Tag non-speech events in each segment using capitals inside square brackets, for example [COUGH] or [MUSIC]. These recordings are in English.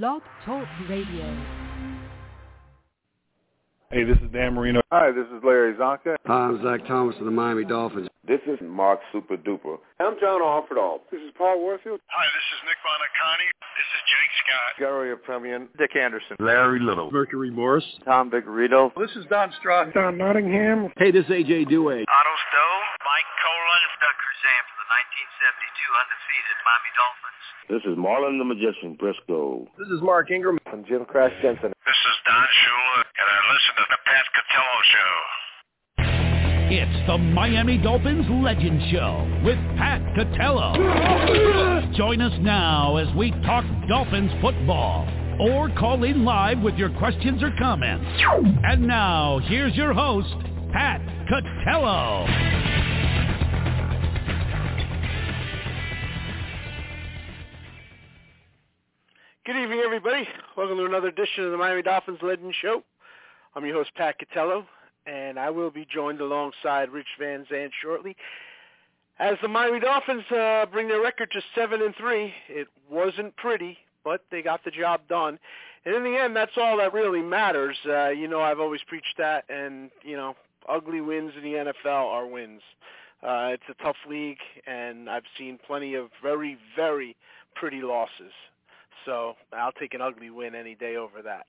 Blog Talk Radio. Hey, this is Dan Marino. Hi, this is Larry Csonka. Hi, I'm Zach Thomas of the Miami Dolphins. This is Mark Super Duper. I'm John Offerdahl. This is Paul Warfield. Hi, this is Nick Buoniconti. This is Jake Scott. Garo Yepremian. Dick Anderson. Larry Little. Mercury Morris. Tom Vigorito. This is Don Strock. Don Nottingham. Hey, this is AJ Duhe. Otto Stowe. Mike Kolen. Doug Crusan for the 1972 undefeated Miami Dolphins. This is Marlon the Magician Briscoe. This is Mark Ingram. I'm Jim Crash Jensen. This is Don Shula, and I listen to the Pat Catello Show. It's the Miami Dolphins Legend Show with Pat Catello. Join us now as we talk Dolphins football or call in live with your questions or comments. And now, here's your host, Pat Catello. Good evening, everybody. Welcome to another edition of the Miami Dolphins Legend Show. I'm your host, Pat Catello, and I will be joined alongside Rich Van Zandt shortly. As the Miami Dolphins uh, bring their record to seven and three, it wasn't pretty, but they got the job done. And in the end, that's all that really matters. Uh, you know, I've always preached that, and you know, ugly wins in the NFL are wins. Uh, it's a tough league, and I've seen plenty of very, very pretty losses. So I'll take an ugly win any day over that.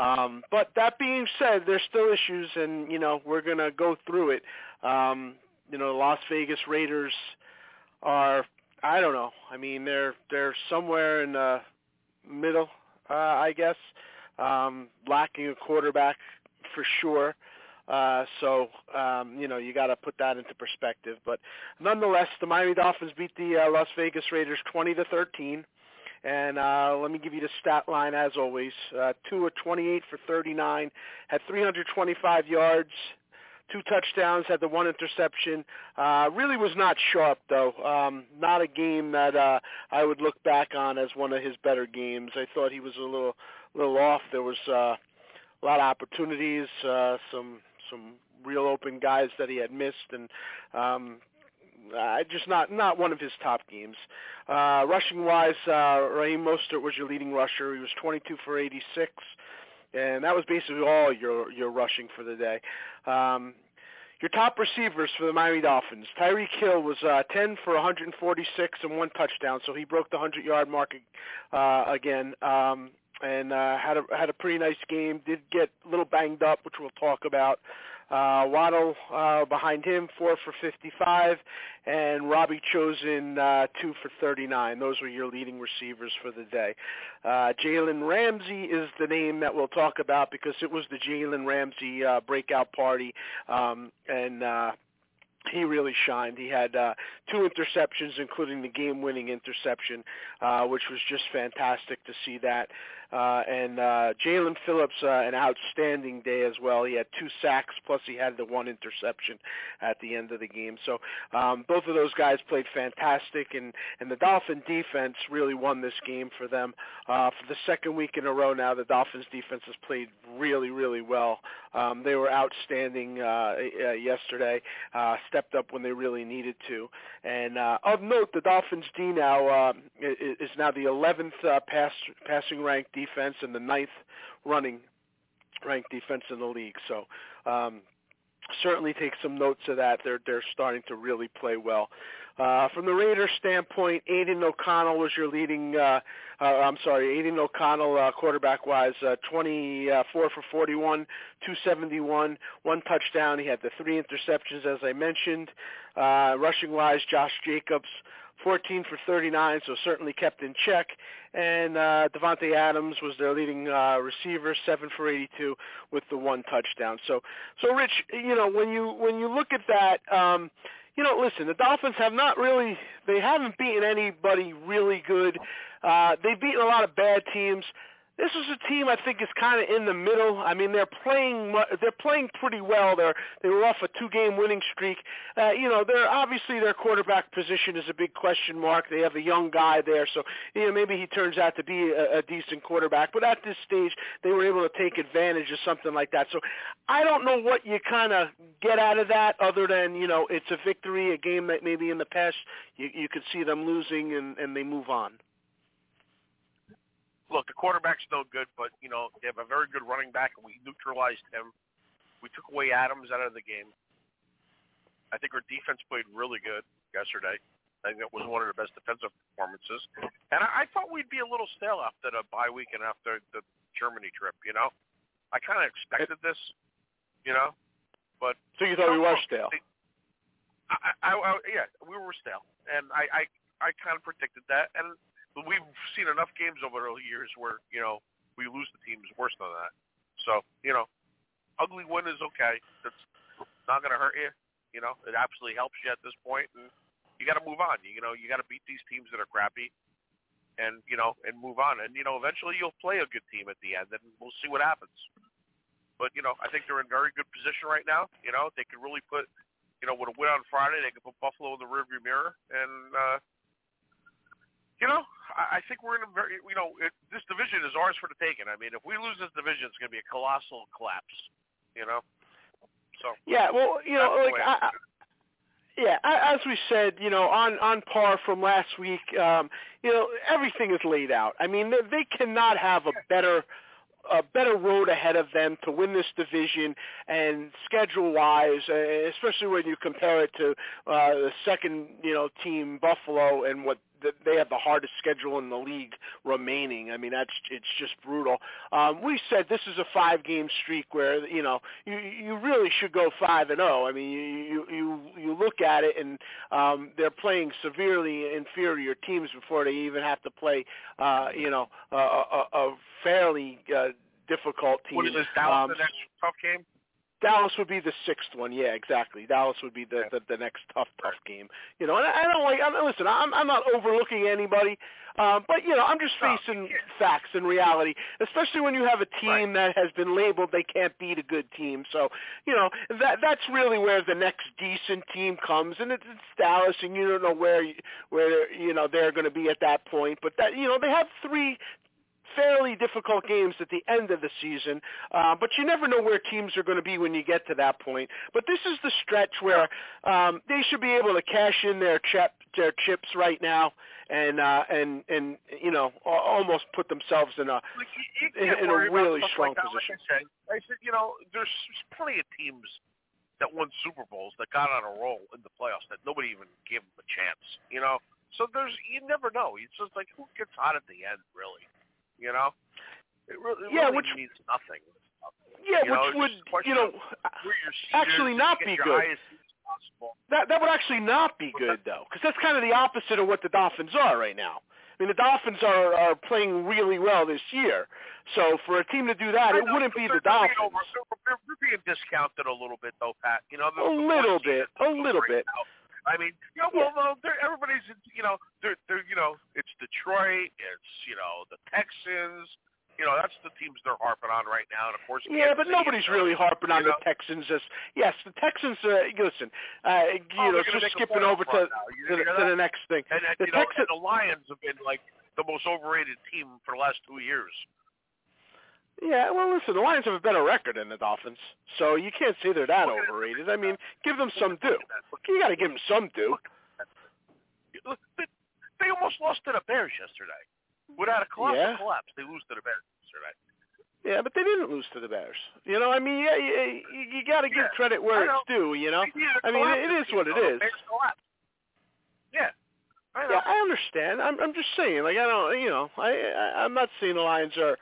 Um, but that being said, there's still issues, and you know we're gonna go through it. Um, you know, the Las Vegas Raiders are I don't know. I mean, they're they're somewhere in the middle, uh, I guess, um, lacking a quarterback for sure. Uh, so um, you know you got to put that into perspective. But nonetheless, the Miami Dolphins beat the uh, Las Vegas Raiders 20 to 13. And uh, let me give you the stat line as always. Uh, two of 28 for 39, had 325 yards, two touchdowns, had the one interception. Uh, really was not sharp though. Um, not a game that uh, I would look back on as one of his better games. I thought he was a little little off. There was uh, a lot of opportunities, uh, some some real open guys that he had missed, and um, uh, just not not one of his top games. Uh, rushing wise, uh, Raheem Mostert was your leading rusher. He was 22 for 86, and that was basically all your your rushing for the day. Um, your top receivers for the Miami Dolphins, Tyreek Hill was uh, 10 for 146 and one touchdown, so he broke the 100-yard mark uh, again. Um, and uh, had a had a pretty nice game. Did get a little banged up, which we'll talk about. Uh, Waddle uh, behind him, four for 55, and Robbie Chosen, uh, two for 39. Those were your leading receivers for the day. Uh, Jalen Ramsey is the name that we'll talk about because it was the Jalen Ramsey uh, breakout party, um, and uh, he really shined. He had uh, two interceptions, including the game-winning interception, uh, which was just fantastic to see that. Uh, and uh, Jaelan Phillips, uh, an outstanding day as well. He had two sacks, plus he had the one interception at the end of the game. So um, both of those guys played fantastic, and, and the Dolphin defense really won this game for them. Uh, for the second week in a row now, the Dolphins defense has played really, really well. Um, they were outstanding uh, uh, yesterday, uh, stepped up when they really needed to. And uh, of note, the Dolphins D now uh, is now the 11th uh, pass, passing ranked defense and the ninth running ranked defense in the league. So um, certainly take some notes of that. They're they're starting to really play well. Uh, from the Raiders' standpoint, Aidan O'Connell was your leading. Uh, uh, I'm sorry, Aidan O'Connell, uh, quarterback-wise, uh, 24 for 41, 271, one touchdown. He had the three interceptions, as I mentioned. Uh, rushing-wise, Josh Jacobs, 14 for 39, so certainly kept in check. And uh, Davante Adams was their leading uh, receiver, 7 for 82 with the one touchdown. So, so Rich, you know when you when you look at that, um, you know, listen, the Dolphins have not really they haven't beaten anybody really good. Uh, they've beaten a lot of bad teams this is a team I think is kind of in the middle. I mean, they're playing they're playing pretty well. They're they were off a two game winning streak. Uh, you know, they're obviously their quarterback position is a big question mark. They have a young guy there, so you know maybe he turns out to be a, a decent quarterback. But at this stage, they were able to take advantage of something like that. So I don't know what you kind of get out of that, other than you know it's a victory, a game that maybe in the past you, you could see them losing and, and they move on. Look, the quarterback's no good, but you know they have a very good running back, and we neutralized him. We took away Adams out of the game. I think our defense played really good yesterday. I think that was one of the best defensive performances. And I, I thought we'd be a little stale after the bye week and after the Germany trip. You know, I kind of expected this. You know, but so you thought we were stale? I, I, I, yeah, we were stale, and I, I, I kind of predicted that. And we've seen enough games over the years where you know we lose the teams worse than that. So you know, ugly win is okay. That's not going to hurt you. You know, it absolutely helps you at this point, and you got to move on. You know, you got to beat these teams that are crappy, and you know, and move on. And you know, eventually you'll play a good team at the end, and we'll see what happens. But you know, I think they're in very good position right now. You know, they could really put, you know, with a win on Friday, they could put Buffalo in the rearview mirror, and uh, you know, I, I think we're in a very, you know, it, this division is ours for the taking. I mean, if we lose this division, it's going to be a colossal collapse. You know. So. Yeah. Well, you know, like I, yeah, as we said, you know, on on par from last week, um, you know, everything is laid out. I mean, they, they cannot have a better a better road ahead of them to win this division and schedule wise, uh, especially when you compare it to uh, the second, you know, team Buffalo and what they have the hardest schedule in the league remaining. I mean, that's it's just brutal. Um, we said this is a five-game streak where you know you you really should go five and zero. I mean, you you you look at it and um, they're playing severely inferior teams before they even have to play, uh, you know, a, a, a fairly uh, difficult team. What is this Dallas um, the next tough game? Dallas would be the sixth one. Yeah, exactly. Dallas would be the the, the next tough tough game. You know, and I, I don't like. I'm, listen, I'm I'm not overlooking anybody, um, but you know, I'm just facing facts and reality. Especially when you have a team right. that has been labeled they can't beat a good team. So you know that that's really where the next decent team comes, and it's, it's Dallas, and you don't know where where you know they're going to be at that point. But that you know they have three fairly difficult games at the end of the season, uh, but you never know where teams are going to be when you get to that point. But this is the stretch where um, they should be able to cash in their chip, their chips right now, and uh, and and you know almost put themselves in a like you, you in, in a really strong like position. Like I, said, I said, you know, there's plenty of teams that won Super Bowls that got on a roll in the playoffs that nobody even gave them a chance. You know, so there's you never know. It's just like who gets hot at the end, really. You know, it really, it yeah, really which means nothing. Yeah, you which know, would you know actually not be good. That that would actually not be good though, because that's kind of the opposite of what the Dolphins are right now. I mean, the Dolphins are are playing really well this year. So for a team to do that, I it know, wouldn't be the Dolphins. Over, they're, they're being discounted a little bit, though, Pat. You know, a little bit, a little right bit. Now. I mean, you know, well, well they're, everybody's, you know, they're, they're, you know, it's Detroit, it's, you know, the Texans. You know, that's the teams they're harping on right now, and of course. Yeah, Kansas but nobody's really harping on you the? Texans. As yes, the Texans. Uh, listen, uh, you Oh, know, just skipping over to to, the, to the next thing. And, and, The you know, Texans. and the Lions have been like the most overrated team for the last two years. Yeah, well, listen, the Lions have a better record than the Dolphins, so you can't say they're that overrated. I mean, give them some due. You got to give them some due. Look, they, almost lost to the Bears yesterday. Without a colossal Yeah. collapse, they lose to the Bears yesterday. Yeah, but they didn't lose to the Bears. You know, I mean, yeah, you, you, you got to give Yeah, credit where it's due. You know, needed mean, collapse it is what it is. The Bears collapsed. Yeah, I know. Yeah, I understand. I'm I'm just saying, like I don't, you know, I, I I'm not saying the Lions are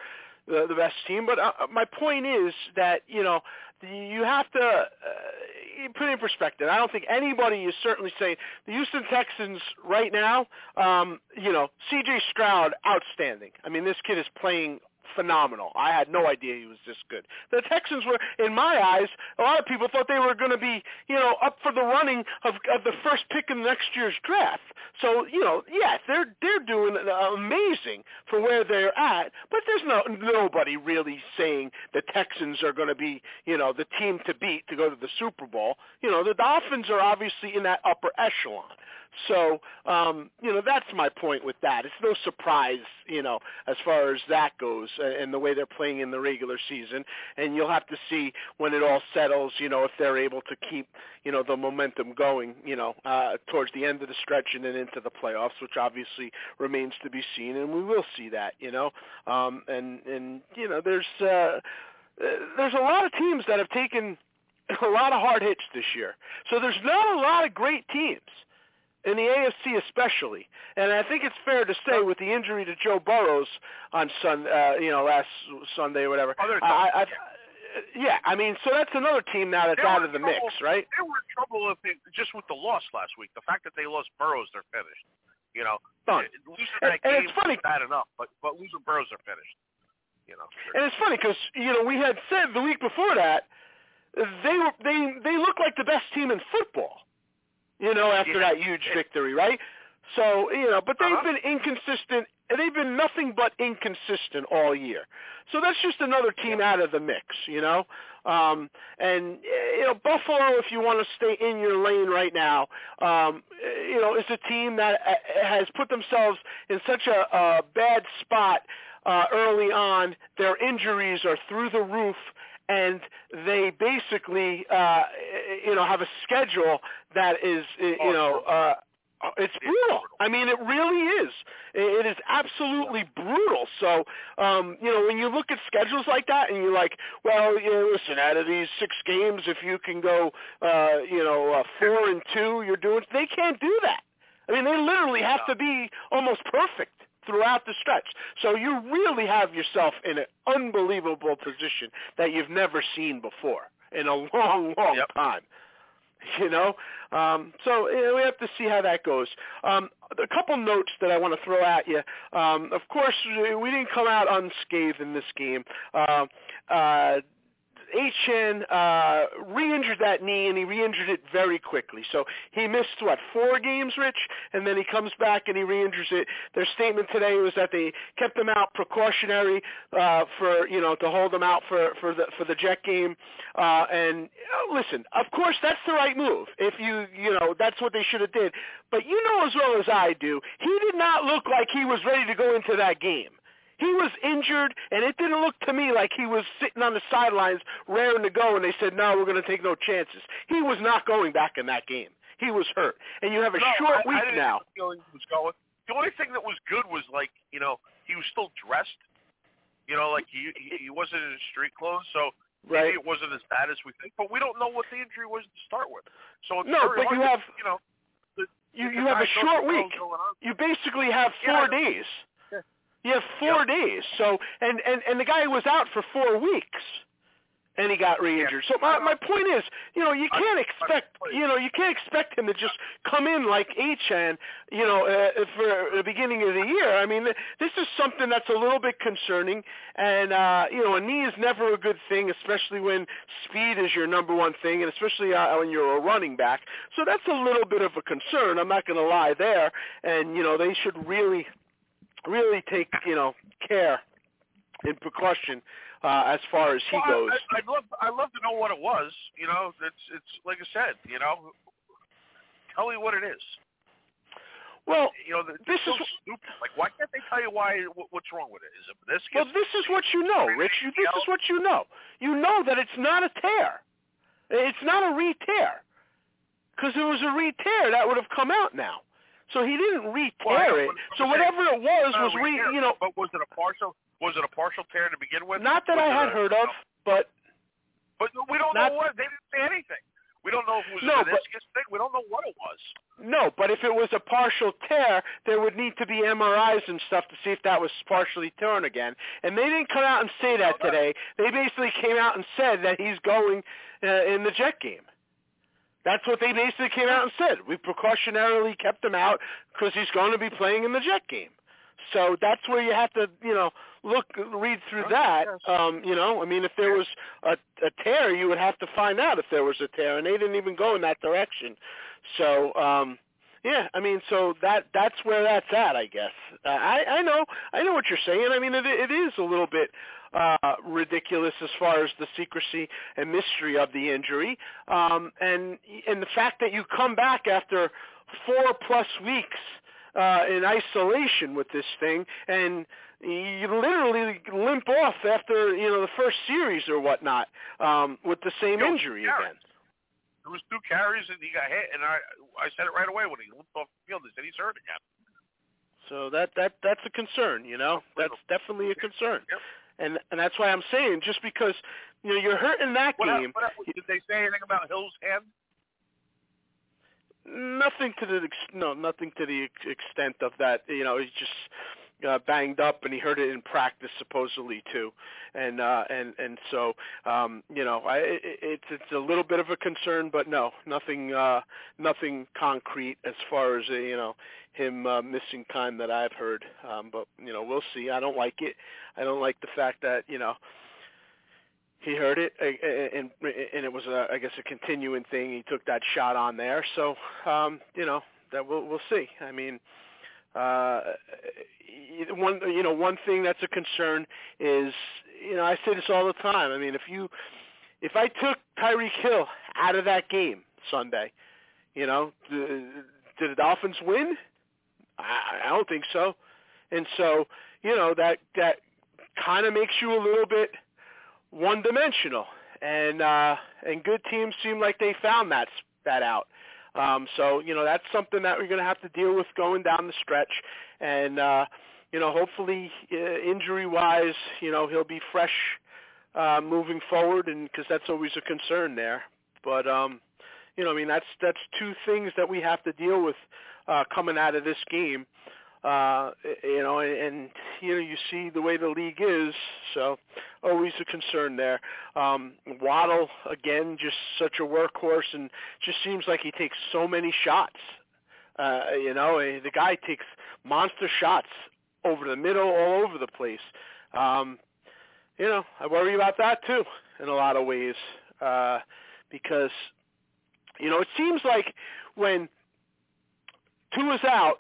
the the best team, but uh, my point is that you know you have to uh, put in perspective. I don't think anybody is certainly saying the Houston Texans right now. Um, you know, C.J. Stroud, outstanding. I mean, this kid is playing phenomenal. I had no idea he was this good. The Texans were, in my eyes, a lot of people thought they were going to be, you know, up for the running of, of the first pick in next year's draft. So, you know, yeah, they're they're doing amazing for where they're at, but there's no nobody really saying the Texans are going to be, you know, the team to beat to go to the Super Bowl. You know, the Dolphins are obviously in that upper echelon. So, um, you know, that's my point with that. It's no surprise, you know, as far as that goes uh, and the way they're playing in the regular season. And you'll have to see when it all settles, you know, if they're able to keep, you know, the momentum going, you know, uh, towards the end of the stretch and then into the playoffs, which obviously remains to be seen. And we will see that, you know. Um, and, and, you know, there's, uh, there's a lot of teams that have taken [LAUGHS] a lot of hard hits this year. So there's not a lot of great teams in the AFC especially. And I think it's fair to say with the injury to Joe Burrows on Sun, uh, you know, last Sunday or whatever. Oh, I, I, yeah, I mean, so that's another team now that's out of the trouble- mix, right? They were in trouble if they, just with the loss last week. The fact that they lost Burrows, they're finished. You know, Done. losing And- that and game it's funny- bad enough, but but losing Burrows, they're finished. You know, And it's funny because you know we had said the week before that they were they they look like the best team in football. You know, after Yeah. that huge victory, right? So you know, but they've Uh-huh. been inconsistent. and They've been nothing but inconsistent all year. So that's just another team out of the mix, you know. Um, and eh, you know, Buffalo, if you want to stay in your lane right now, um, eh, you know, is a team that eh, has put themselves in such a, a bad spot uh, early on. Their injuries are through the roof, and they basically, uh, you know, have a schedule that is, you know, uh, it's brutal. I mean, it really is. It is absolutely brutal. So, um, you know, when you look at schedules like that, and you're like, well, you know, listen, out of these six games, if you can go, uh, you know, uh, four and two, you're doing. They can't do that. I mean, they literally have to be almost perfect throughout the stretch. So you really have yourself in an unbelievable position that you've never seen before in a [LAUGHS] long, long Yep. time. You know, um, so you know, we have to see how that goes. Um, a couple notes that I want to throw at you. Um, of course, we didn't come out unscathed in this game. Uh, uh, Achane uh, re-injured that knee, and he re-injured it very quickly. So he missed what four games, Rich, and then he comes back and he re-injures it. Their statement today was that they kept him out precautionary uh, for you know to hold him out for for the for the Jet game. Uh, and uh, listen, of course that's the right move. If you you know that's what they should have did. But you know as well as I do, he did not look like he was ready to go into that game. He was injured, and it didn't look to me like he was sitting on the sidelines raring to go, and they said, no, we're going to take no chances. He was not going back in that game. He was hurt. And you have a no, short I, week I now. Was going. The only thing that was good was like you know he was still dressed. You know, like he he, he wasn't in his street clothes, so Right. maybe it wasn't as bad as we think. But we don't know what the injury was to start with. So it's No, but you to- have- you know the, You, you have a short week. what's going on. You basically have four know. days. Yeah. You have four days. So and, and and the guy was out for four weeks, and he got re-injured. So my my point is, you know, you can't expect you know you can't expect him to just come in like Achane, you know, uh, for the beginning of the year. I mean, this is something that's a little bit concerning, and uh, you know, a knee is never a good thing, especially when speed is your number one thing, and especially uh, when you're a running back. So that's a little bit of a concern. I'm not going to lie there, and you know, they should really, really take you know care and precaution uh, as far as he well, goes. I, I'd love I'd love to know what it was. You know, it's it's like I said. You know, tell me what it is. well, You know, This so is- stupid. Like, why can't they tell you why? What, what's wrong with it? Is it meniscus? Well, this is what you know, Rich. You, this is what you know. You know that it's not a tear. It's not a re-tear. Because if it was a re-tear, that would have come out now. So he didn't re-tear Well, it. So whatever it was was re, you know, But was it a partial? Was it a partial tear to begin with? not that Was I had a- heard of, but But we don't not- know what. They didn't say anything. We don't know if it was No, a meniscus thing. We don't know what it was. no. But if it was a partial tear, there would need to be MRIs and stuff to see if that was partially torn again. And they didn't come out and say that today. They basically came out and said that he's going uh, in the Jet game. That's what they basically came out and said. We precautionarily kept him out because he's going to be playing in the Jet game. So that's where you have to, you know, look, read through that. Um, you know, I mean, if there was a, a tear, you would have to find out if there was a tear, and they didn't even go in that direction. So, um, yeah, I mean, so that that's where that's at, I guess. Uh, I I know, I know what you're saying. I mean, it it is a little bit uh, ridiculous as far as the secrecy and mystery of the injury, um, and and the fact that you come back after four plus weeks uh, in isolation with this thing, and you literally limp off after you know the first series or whatnot um, with the same Yo, injury again. There was two carries and he got hit, and I I said it right away when he limped off the field. They said he's hurt again. So that that that's a concern, you know. That's definitely a concern, Yep. And and that's why I'm saying just because you know you're hurt in that What, game, what, did they say anything about Hill's hand? nothing to the ex- no nothing to the ex- extent of that. You know, he's just uh, banged up, and he hurt it in practice supposedly too, and uh, and and so um, you know, I, it, it's it's a little bit of a concern, but no, nothing uh, nothing concrete as far as uh, you know him uh, missing time that I've heard. Um, but you know, we'll see. I don't like it. I don't like the fact that you know he heard it and and it was a I guess a continuing thing. He took that shot on there, so um, you know that we'll we'll see. I mean, uh, one you know one thing that's a concern is you know I say this all the time. I mean, if you if I took Tyreek Hill out of that game Sunday, you know, did the Dolphins win? I, I don't think so. And so you know that that kind of makes you a little bit one dimensional and uh and good teams seem like they found that that out um so you know that's something that we're going to have to deal with going down the stretch. And uh you know hopefully uh, injury wise you know he'll be fresh uh moving forward and cuz that's always a concern there. But um you know i mean that's that's two things that we have to deal with uh coming out of this game you know, and, and you know, you see the way the league is, so always a concern there. Um, Waddle again, just such a workhorse, and just seems like he takes so many shots. Uh, you know, eh, the guy takes monster shots over the middle, all over the place. Um, you know, I worry about that too in a lot of ways uh, because you know it seems like when Tua's out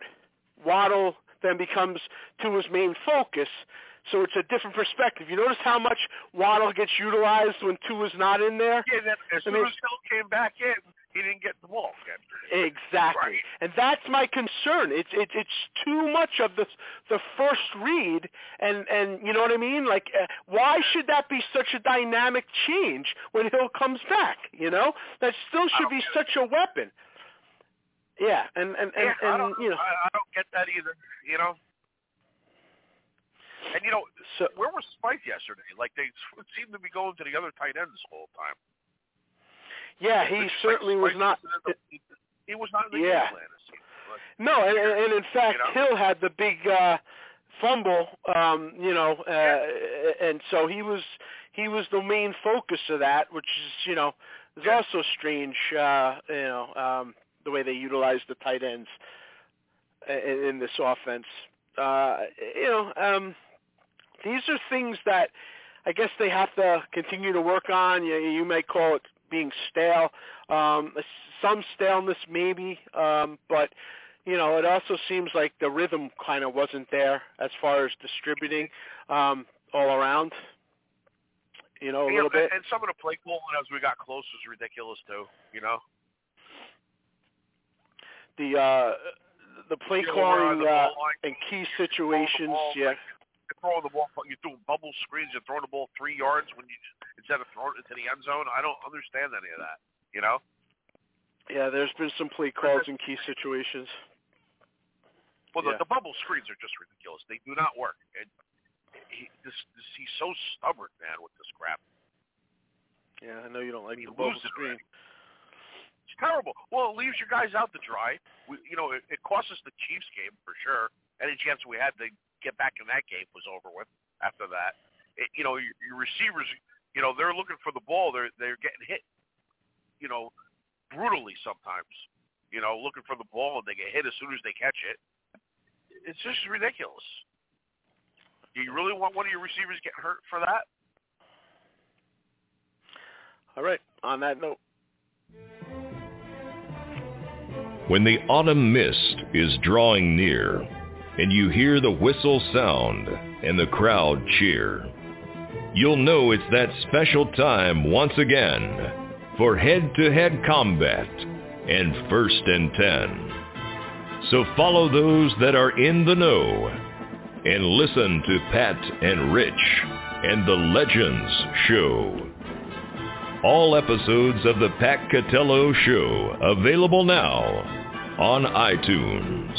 Waddle then becomes Tua's main focus. So it's a different perspective. You notice how much Waddle gets utilized when Tua's not in there? Yeah, then as soon as Hill came back in, he didn't get the ball. Exactly, Right. and that's my concern. It's it, it's too much of the the first read, and and you know what I mean. Like, uh, why should that be such a dynamic change when Hill comes back? You know, that still should be such a weapon. Yeah, and and and, yeah, I don't, you know, I, I don't get that either. You know. And you know, so where was Spike yesterday? Like they [LAUGHS] seemed to be going to the other tight end this whole time. yeah, he Like, certainly was not. the- He was not in the Yeah. game plan. like. No, and, and and in fact, You know? Hill had the big uh, fumble. Um, you know, uh, and so he was he was the main focus of that, which is you know is Yeah. also strange. Uh, you know, um, the way they utilize the tight ends in, in this offense. Uh, you know, um, these are things that I guess they have to continue to work on. You, you may call it being stale, um, some staleness maybe, um, but you know, it also seems like the rhythm kind of wasn't there as far as distributing um, all around. You know, a You little bit. And some of the play calling as we got close was ridiculous too. You know. The uh, the play You know, calling the uh, line, in key situations, ball, yeah. like, You're throwing the ball, you're doing bubble screens, you're throwing the ball three yards when you instead of throwing it to the end zone. I don't understand any of that. You know. Yeah, there's been some play calls in key situations. Well, the, Yeah. the bubble screens are just ridiculous. They do not work. And he, this, this, he's so stubborn, man, with this crap. Yeah, I know you don't like He the bubble screen. already. Terrible. Well, it leaves your guys out to dry. We, you know, it, it cost us the Chiefs game for sure. Any chance we had to get back in that game was over with. After that, it, you know, your, your receivers, you know, they're looking for the ball. They're they're getting hit, you know, brutally sometimes. You know, looking for the ball and they get hit as soon as they catch it. It's just ridiculous. Do you really want one of your receivers getting hurt for that? All right. On that note, When the autumn mist is drawing near and you hear the whistle sound and the crowd cheer, you'll know it's that special time once again for head-to-head combat and first and ten. So follow those that are in the know and listen to Pat and Rich and the Legends Show. All episodes of the Pat Catello Show available now on iTunes.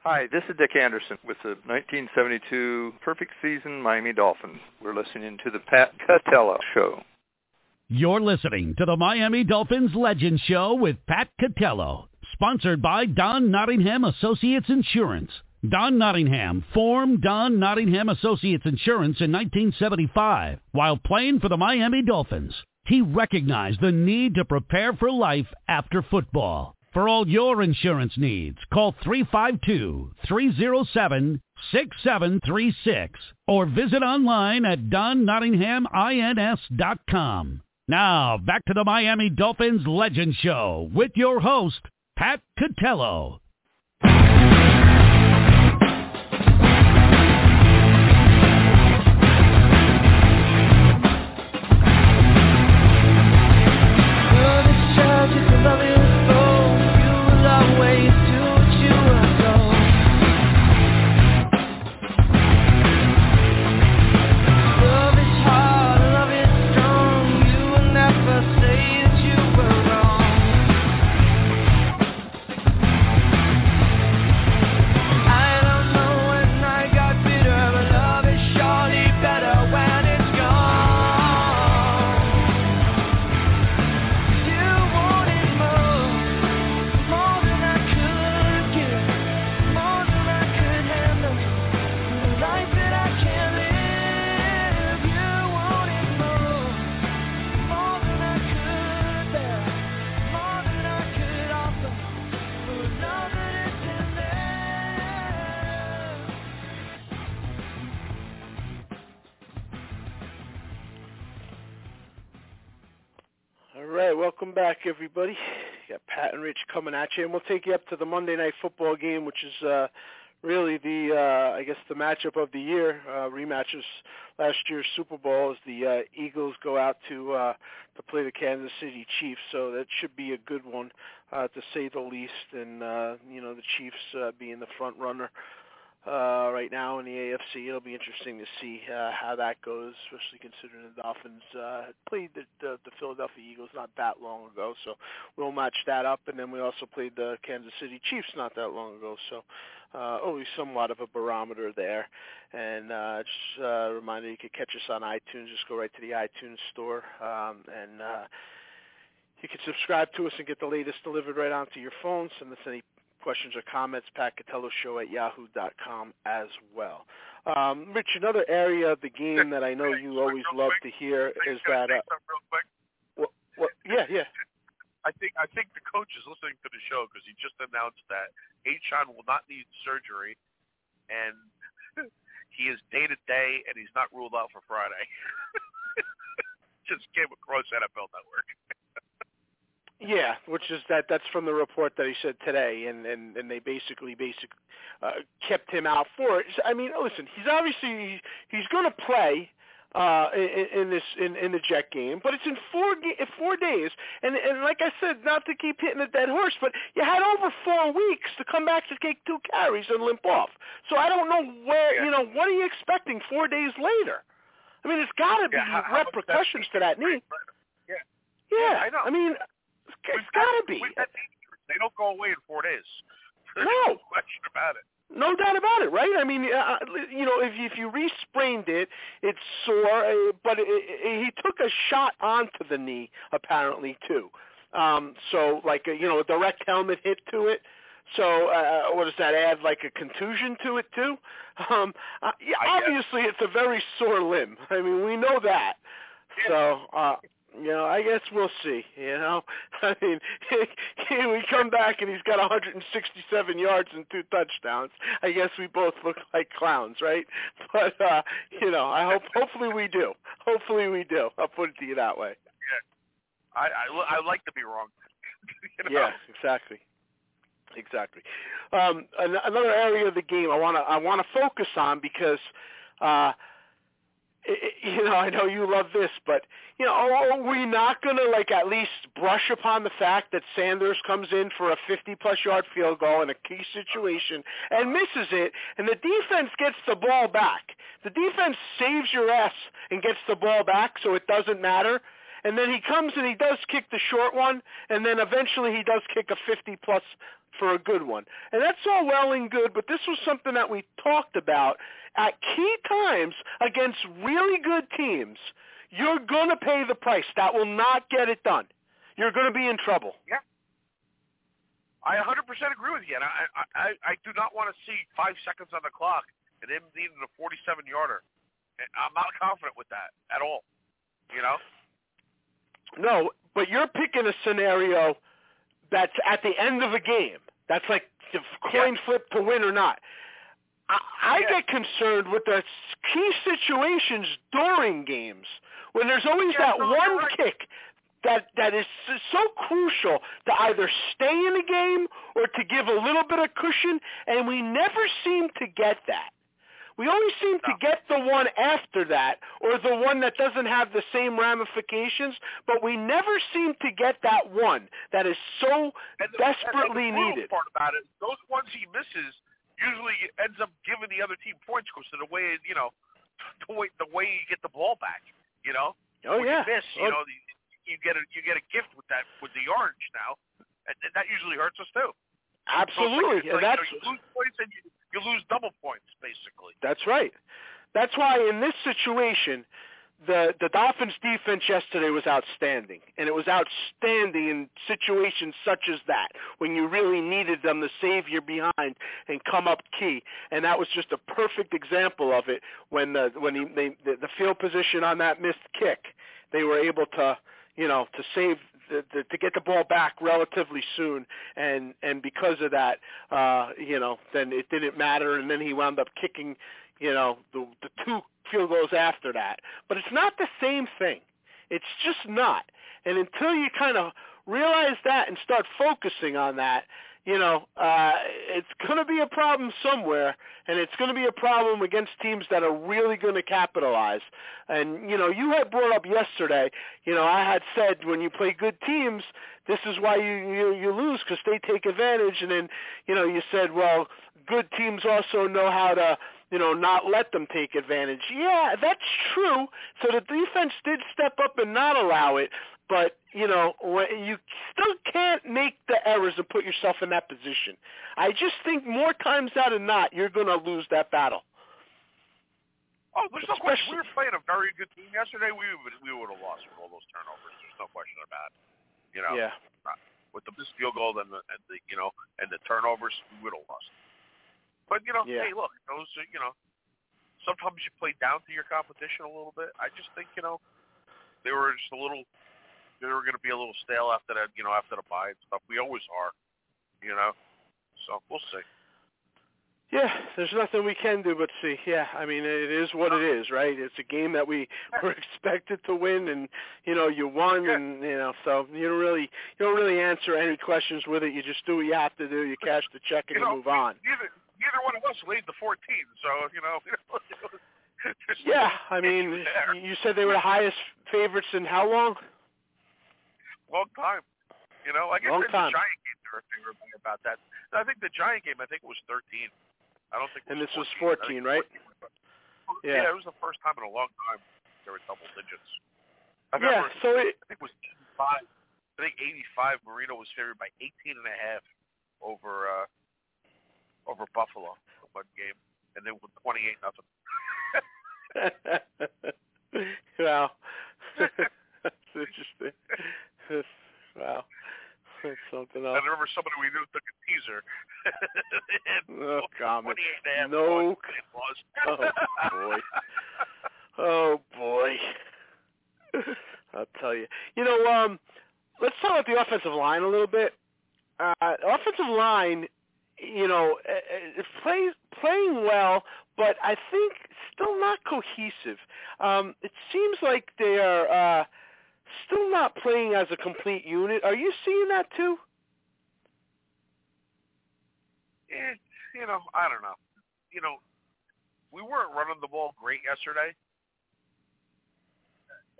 Hi, this is Dick Anderson with the 1972 perfect season Miami Dolphins. We're listening to the Pat Catello Show. You're listening to the Miami Dolphins Legend Show with Pat Catello, sponsored by Don Nottingham Associates Insurance. Don Nottingham formed Don Nottingham Associates Insurance in 1975 while playing for the Miami Dolphins. He recognized the need to prepare for life after football. For all your insurance needs, call 352-307-6736 or visit online at donnottinghamins.com. Now, back to the Miami Dolphins Legend Show with your host, Pat Catello. Everybody. You got Pat and Rich coming at you, and we'll take you up to the Monday Night Football game, which is uh, really the, uh, I guess, the matchup of the year. Uh, rematches last year's Super Bowl as the uh, Eagles go out to uh, to play the Kansas City Chiefs, so that should be a good one, uh, to say the least. And uh, you know, the Chiefs uh, being the front runner uh, right now in the AFC. It'll be interesting to see uh, how that goes, especially considering the Dolphins uh, played the, the, the Philadelphia Eagles not that long ago. So we'll match that up, and then we also played the Kansas City Chiefs not that long ago. So uh, always somewhat of a barometer there. And uh, just uh, a reminder, you can catch us on iTunes. Just go right to the iTunes store um, and. Uh, you can subscribe to us and get the latest delivered right onto your phone. Send us any questions or comments, Pat Catello Show at yahoo.com as well. Um, Rich, another area of the game that I know you always love to hear is that. Uh, real quick. What, what, yeah, yeah. I think I think the coach is listening to the show because he just announced that Achane will not need surgery, and [LAUGHS] he is day to day, and he's not ruled out for Friday. [LAUGHS] just came across NFL Network. Yeah, which is that that's from the report that he said today, and and and they basically basic uh, kept him out for it. I mean, listen, he's obviously he's going to play uh in, in this in, in the Jet game, but it's in four in four days, and and like I said, not to keep hitting a dead horse, but you had over four weeks to come back to take two carries and limp off. So I don't know where yeah. you know what are you expecting four days later? I mean, it's got to be yeah, how, repercussions how to that knee. Yeah. Yeah, I know. I mean, [LAUGHS] it's got to be. They don't go away in four days. [LAUGHS] There's no. no question about it. No doubt about it, right? I mean, uh, you know, if if you re-sprained it, it's sore, uh, but it, it, he took a shot onto the knee apparently too. Um, so like a, you know, a direct helmet hit to it. So uh, what does that add? Like a contusion to it too? Um, uh, yeah, obviously it's a very sore limb. I mean, we know that. Yeah. So uh, you know, I guess we'll see. You know, [LAUGHS] I mean, [LAUGHS] we come back and he's got 167 yards and two touchdowns. I guess we both look like clowns, right? [LAUGHS] But uh, you know, I hope hopefully we do. Hopefully we do. I'll put it to you that way. Yeah, I I, I like to be wrong. you know? Yeah, exactly. Exactly. Um, another area of the game I want to I want to focus on because uh, you know, I know you love this, but you know, are we not going to like at least brush upon the fact that Sanders comes in for a 50-plus yard field goal in a key situation and misses it, and the defense gets the ball back. The defense saves your ass and gets the ball back, so it doesn't matter. And then he comes and he does kick the short one, and then eventually he does kick a 50-plus for a good one. And that's all well and good, but this was something that we talked about at key times against really good teams, you're going to pay the price. That will not get it done. You're going to be in trouble. Yeah. I 100% agree with you, and I, I, I do not want to see five seconds on the clock and him needing a 47-yarder. I'm not confident with that at all. You know? No, but you're picking a scenario that's at the end of a game. That's like the coin yeah. flip to win or not. I, I yeah. get concerned with the key situations during games when there's always yeah, that no, one right. kick that that is so crucial to either stay in the game or to give a little bit of cushion, and we never seem to get that. We always seem no. to get the one after that or the one that doesn't have the same ramifications, but we never seem to get that one that is so and the, desperately and the needed. part about it, those ones he misses usually ends up giving the other team points because of the way you know [LAUGHS] the way the way you get the ball back. You know, oh when yeah, you miss, oh. you know, you get a you get a gift with that with the orange now, and, and that usually hurts us too. Absolutely, so like, and that's you, know, you lose points and you, you lose double points basically. That's right. That's why in this situation, the the Dolphins defense yesterday was outstanding, and it was outstanding in situations such as that when you really needed them to save your behind and come up key. And that was just a perfect example of it when the when he, they, the, the field position on that missed kick, they were able to you know to save the, the, to get the ball back relatively soon, and and because of that, uh, you know, then it didn't matter, and then he wound up kicking you know, the, the two field goals after that. But it's not the same thing. It's just not. And until you kind of realize that and start focusing on that, you know, uh, it's going to be a problem somewhere, and it's going to be a problem against teams that are really going to capitalize. And, you know, you had brought up yesterday, you know, I had said when you play good teams, this is why you, you, you lose because they take advantage. And then, you know, you said, well, good teams also know how to, you know, not let them take advantage. Yeah, that's true. So the defense did step up and not allow it, but you know, you still can't make the errors and put yourself in that position. I just think more times out than not, you're going to lose that battle. Oh, there's no question. We were playing a very good team yesterday. We would we would have lost with all those turnovers. There's no question about it. You know, yeah. With the missed field goal and the, and the you know and the turnovers, we would have lost. But you know, yeah. hey, look, those are, you know, sometimes you play down to your competition a little bit. I just think you know they were just a little, they were going to be a little stale after that, you know, after the bye and stuff. We always are, you know. So we'll see. Yeah, there's nothing we can do but see. Yeah, I mean it is what it is, right? It's a game that we [LAUGHS] were expected to win, and you know you won, and you know so you don't really you don't really answer any questions with it. You just do what you have to do. You cash the check and you, know, move on. Neither, neither one of us laid the 14, so you know. [LAUGHS] yeah, I [LAUGHS] mean, you said they were the highest favorites in how long? Long time. You know, I guess Long in time. the Giant game they were thinking about that. I think the Giant game, I think it was 13. I don't think. And was this was 14, 14, right? 14. Yeah. yeah, it was the first time in a long time they were double digits. I yeah, remember, so it, I think it was 85. I think 85. Marino was favored by 18 and a half over uh, over Buffalo in one game, and then with 28 nothing. [LAUGHS] wow, [LAUGHS] that's interesting. Wow. [LAUGHS] That's something else. I remember somebody we knew took a teaser. [LAUGHS] no comment. No. [LAUGHS] Oh boy. Oh boy. I'll tell you. You know, um, let's talk about the offensive line a little bit. Uh, offensive line, you know, it plays playing well, but I think still not cohesive. Um, it seems like they are. Uh, still not playing as a complete unit. Are you seeing that too? You know, I don't know. You know, we weren't running the ball great yesterday,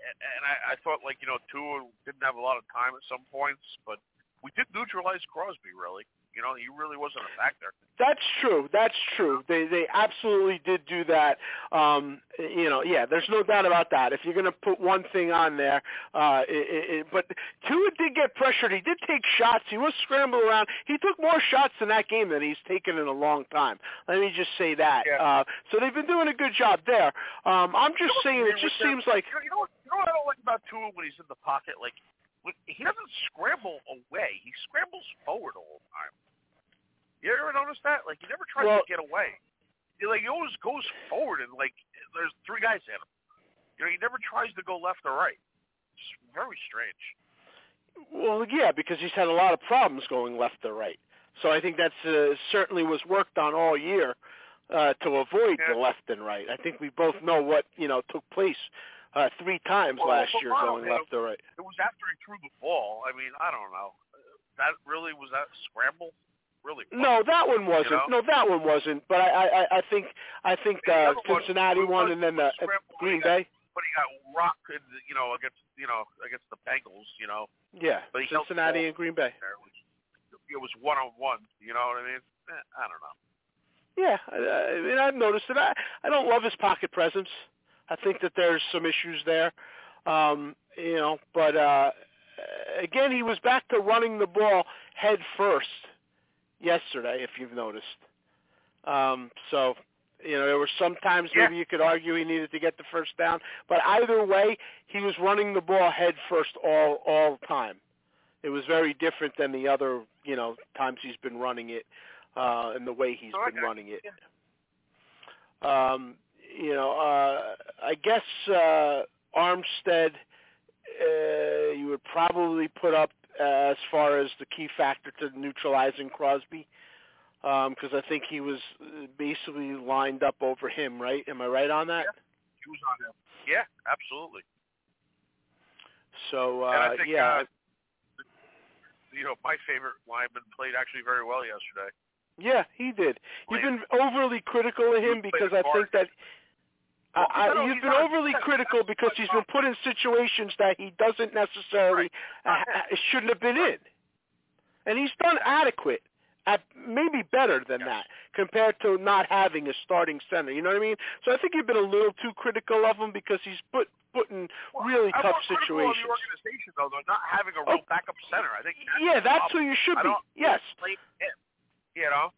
and I, I thought like you know Tua didn't have a lot of time at some points, but we did neutralize Crosby really. You know, he really wasn't a factor. That's true. That's true. They they absolutely did do that. Um, you know, yeah. There's no doubt about that. If you're going to put one thing on there, uh, it, it, but Tua did get pressured. He did take shots. He was scrambling around. He took more shots in that game than he's taken in a long time. Let me just say that. Yeah. Uh, so they've been doing a good job there. Um, I'm just You know saying, it just seems like you know, you know what you know what I don't like about Tua when he's in the pocket. Like he doesn't scramble away. He scrambles forward all the time. You ever notice that? Like he never tries Well- to get away. He like he always goes forward and like there's three guys at him. You know, he never tries to go left or right. It's very strange. Well, yeah, because he's had a lot of problems going left or right. So I think that's uh, certainly was worked on all year uh, to avoid the left and right. I think we both know what you know took place uh, three times Well, last year Ronald, going left or right. It was after he threw the ball. I mean, I don't know. That really was that scramble. Really? No, that one wasn't. You know? No, that one wasn't. But I, I, I- think I think The uh, other one won, and then the when Green got- Bay. But he got rocked, you know, against you know against the Bengals. You know, Yeah, But he Cincinnati and Green Bay. there it was one on one. You know what I mean? Eh, I don't know. Yeah, I, I mean I've noticed that. I I don't love his pocket presence. I think that there's some issues there. Um, you know, but uh again he was back to running the ball head first yesterday if you've noticed. Um so you know, there were some times Yeah. maybe you could argue he needed to get the first down, but either way, he was running the ball head first all all the time. It was very different than the other, you know, times he's been running it uh and the way he's Oh, been okay. running it. Um, you know, uh I guess uh Armstead uh you would probably put up uh, as far as the key factor to neutralizing Crosby because I think he was uh, basically lined up over him, right? Am I right on that? He was on him. Yeah, absolutely. So uh, I think yeah, uh, you know my favorite lineman played actually very well yesterday. yeah, he did. You've been overly critical of him because I think that. Well, I, no, I, you've been not- overly critical because he's been put in situations that he doesn't necessarily Right. uh, shouldn't have been in, and he's done adequate, at maybe better than Yes. that compared to not having a starting center. You know what I mean? So I think you've been a little too critical of him because he's put put in Well, really I'm tough critical of situations. the organization though, though, not having a real Oh. backup center. I think that's Yeah, that's who you should be. Yes. You know.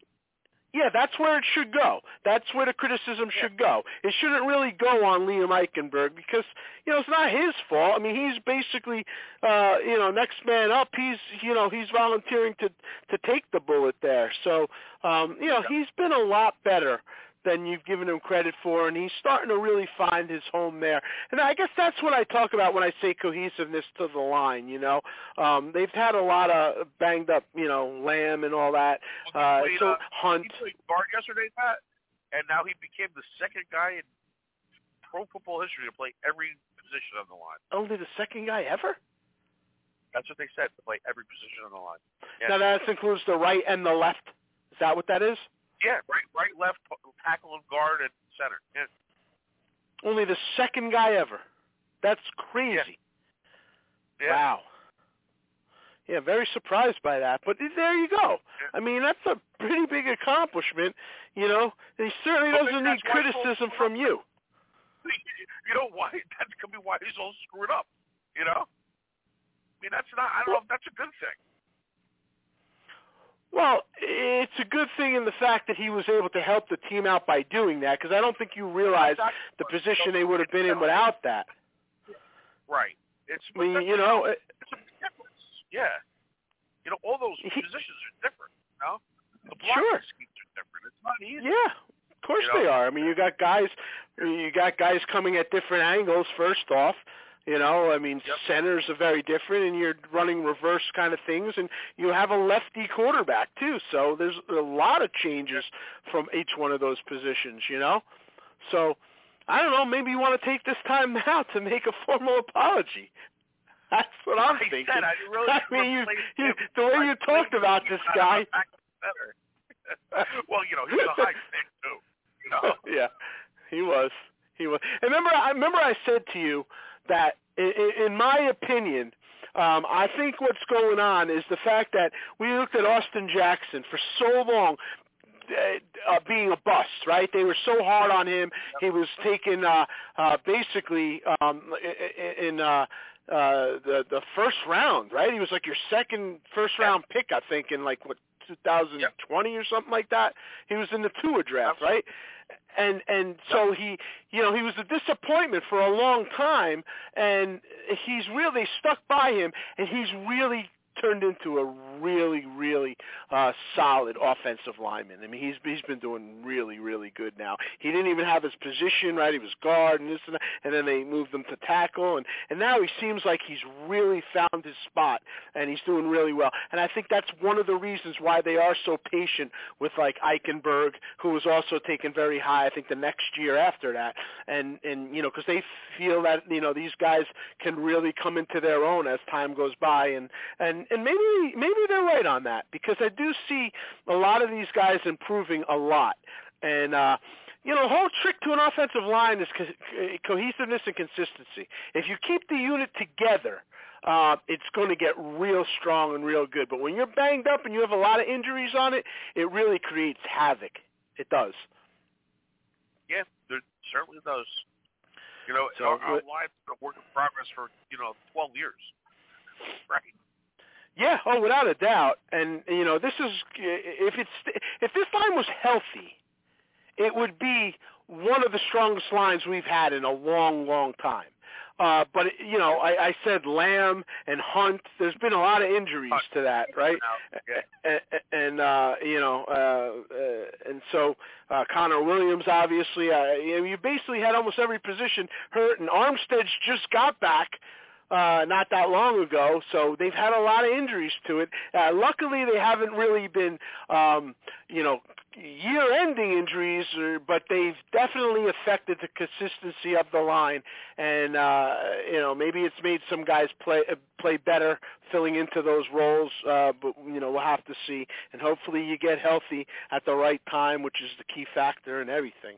Yeah, that's where it should go. That's where the criticism should go. It shouldn't really go on Liam Eichenberg because you know it's not his fault. I mean, he's basically uh, you know next man up. He's you know he's volunteering to to take the bullet there. So um, you know he's been a lot better than you've given him credit for, and he's starting to really find his home there. And I guess that's what I talk about when I say cohesiveness to the line. You know, um, they've had a lot of banged up, you know, Lamb and all that. Well, Uh, played, so uh, Hunt. He played guard yesterday, Pat, and now he became the second guy in pro football history to play every position on the line. Only the second guy ever? That's what they said to play every position on the line. Yeah. Now that includes the right and the left. Is that what that is? Yeah, right, right, left, tackle, and guard, and center. Yeah. Only the second guy ever. That's crazy. Yeah. Wow. Yeah, very surprised by that. But there you go. I mean, that's a pretty big accomplishment. You know, he certainly doesn't need criticism so- from you. [LAUGHS] You know why? That could be why he's all screwed up. You know. I mean, that's not. I don't know if that's a good thing. Well, it's a good thing in the fact that he was able to help the team out by doing that because I don't think you realize the position they would have been in without that. Right. It's. I mean, you know, it- it's a difference. Yeah. You know, all those positions are different. You know, the Sure. schemes are different. It's not easy. Yeah, of course You know? they are. I mean, you got guys, you got guys coming at different angles. First off, you know, I mean, Yep. centers are very different, and you're running reverse kind of things, and you have a lefty quarterback too. So there's a lot of changes from each one of those positions. You know, so I don't know. Maybe you want to take this time [LAUGHS] now to make a formal apology. That's what I'm I thinking. said I really I mean, you, you, the way I you talked about this guy. the back center. [LAUGHS] well, you know, he's a high [LAUGHS] pick too. You know. yeah, he was. He was. And remember, I remember I said to you that, in, my opinion, um, I think what's going on is the fact that we looked at Austin Jackson for so long uh, uh, being a bust, right? They were so hard on him. He was taken uh, uh, basically um, in uh, uh, the the first round, right? He was like your second first round pick, I think, in like what 2020 or something like that. He was in the Tua draft, right? And and so he, you know, he was a disappointment for a long time, and he's really stuck by him, and he's really turned into a really, really uh, solid offensive lineman. I mean, he's he's been doing really, really good now. He didn't even have his position right; he was guard and this and that, and then they moved him to tackle, and and now he seems like he's really found his spot, and he's doing really well. And I think that's one of the reasons why they are so patient with like Eichenberg, who was also taken very high. I think the next year after that, and and you know because they feel that you know these guys can really come into their own as time goes by, and and and maybe maybe they're right on that because I do see a lot of these guys improving a lot, and uh, you know, the whole trick to an offensive line is co- cohesiveness and consistency. If you keep the unit together, uh, it's going to get real strong and real good. But when you're banged up and you have a lot of injuries on it, it really creates havoc. It does. Yeah, it certainly does. You know, So, our, our lives been a work in progress for you know 12 years. [LAUGHS] Right. Yeah, oh, without a doubt. And you know, this is if it's if this line was healthy, it would be one of the strongest lines we've had in a long, long time. Uh, but you know, I, I said Lamb and Hunt. There's been a lot of injuries to that, right? And, and uh, you know, uh, uh, and so uh, Connor Williams, obviously, uh, you, know, you basically had almost every position hurt, and Armstead just got back uh, not that long ago, so they've had a lot of injuries to it. Uh, luckily, they haven't really been, um, you know, year-ending injuries, or, but they've definitely affected the consistency of the line. And uh, you know, maybe it's made some guys play uh, play better filling into those roles. Uh, but you know, we'll have to see. And hopefully, you get healthy at the right time, which is the key factor in everything.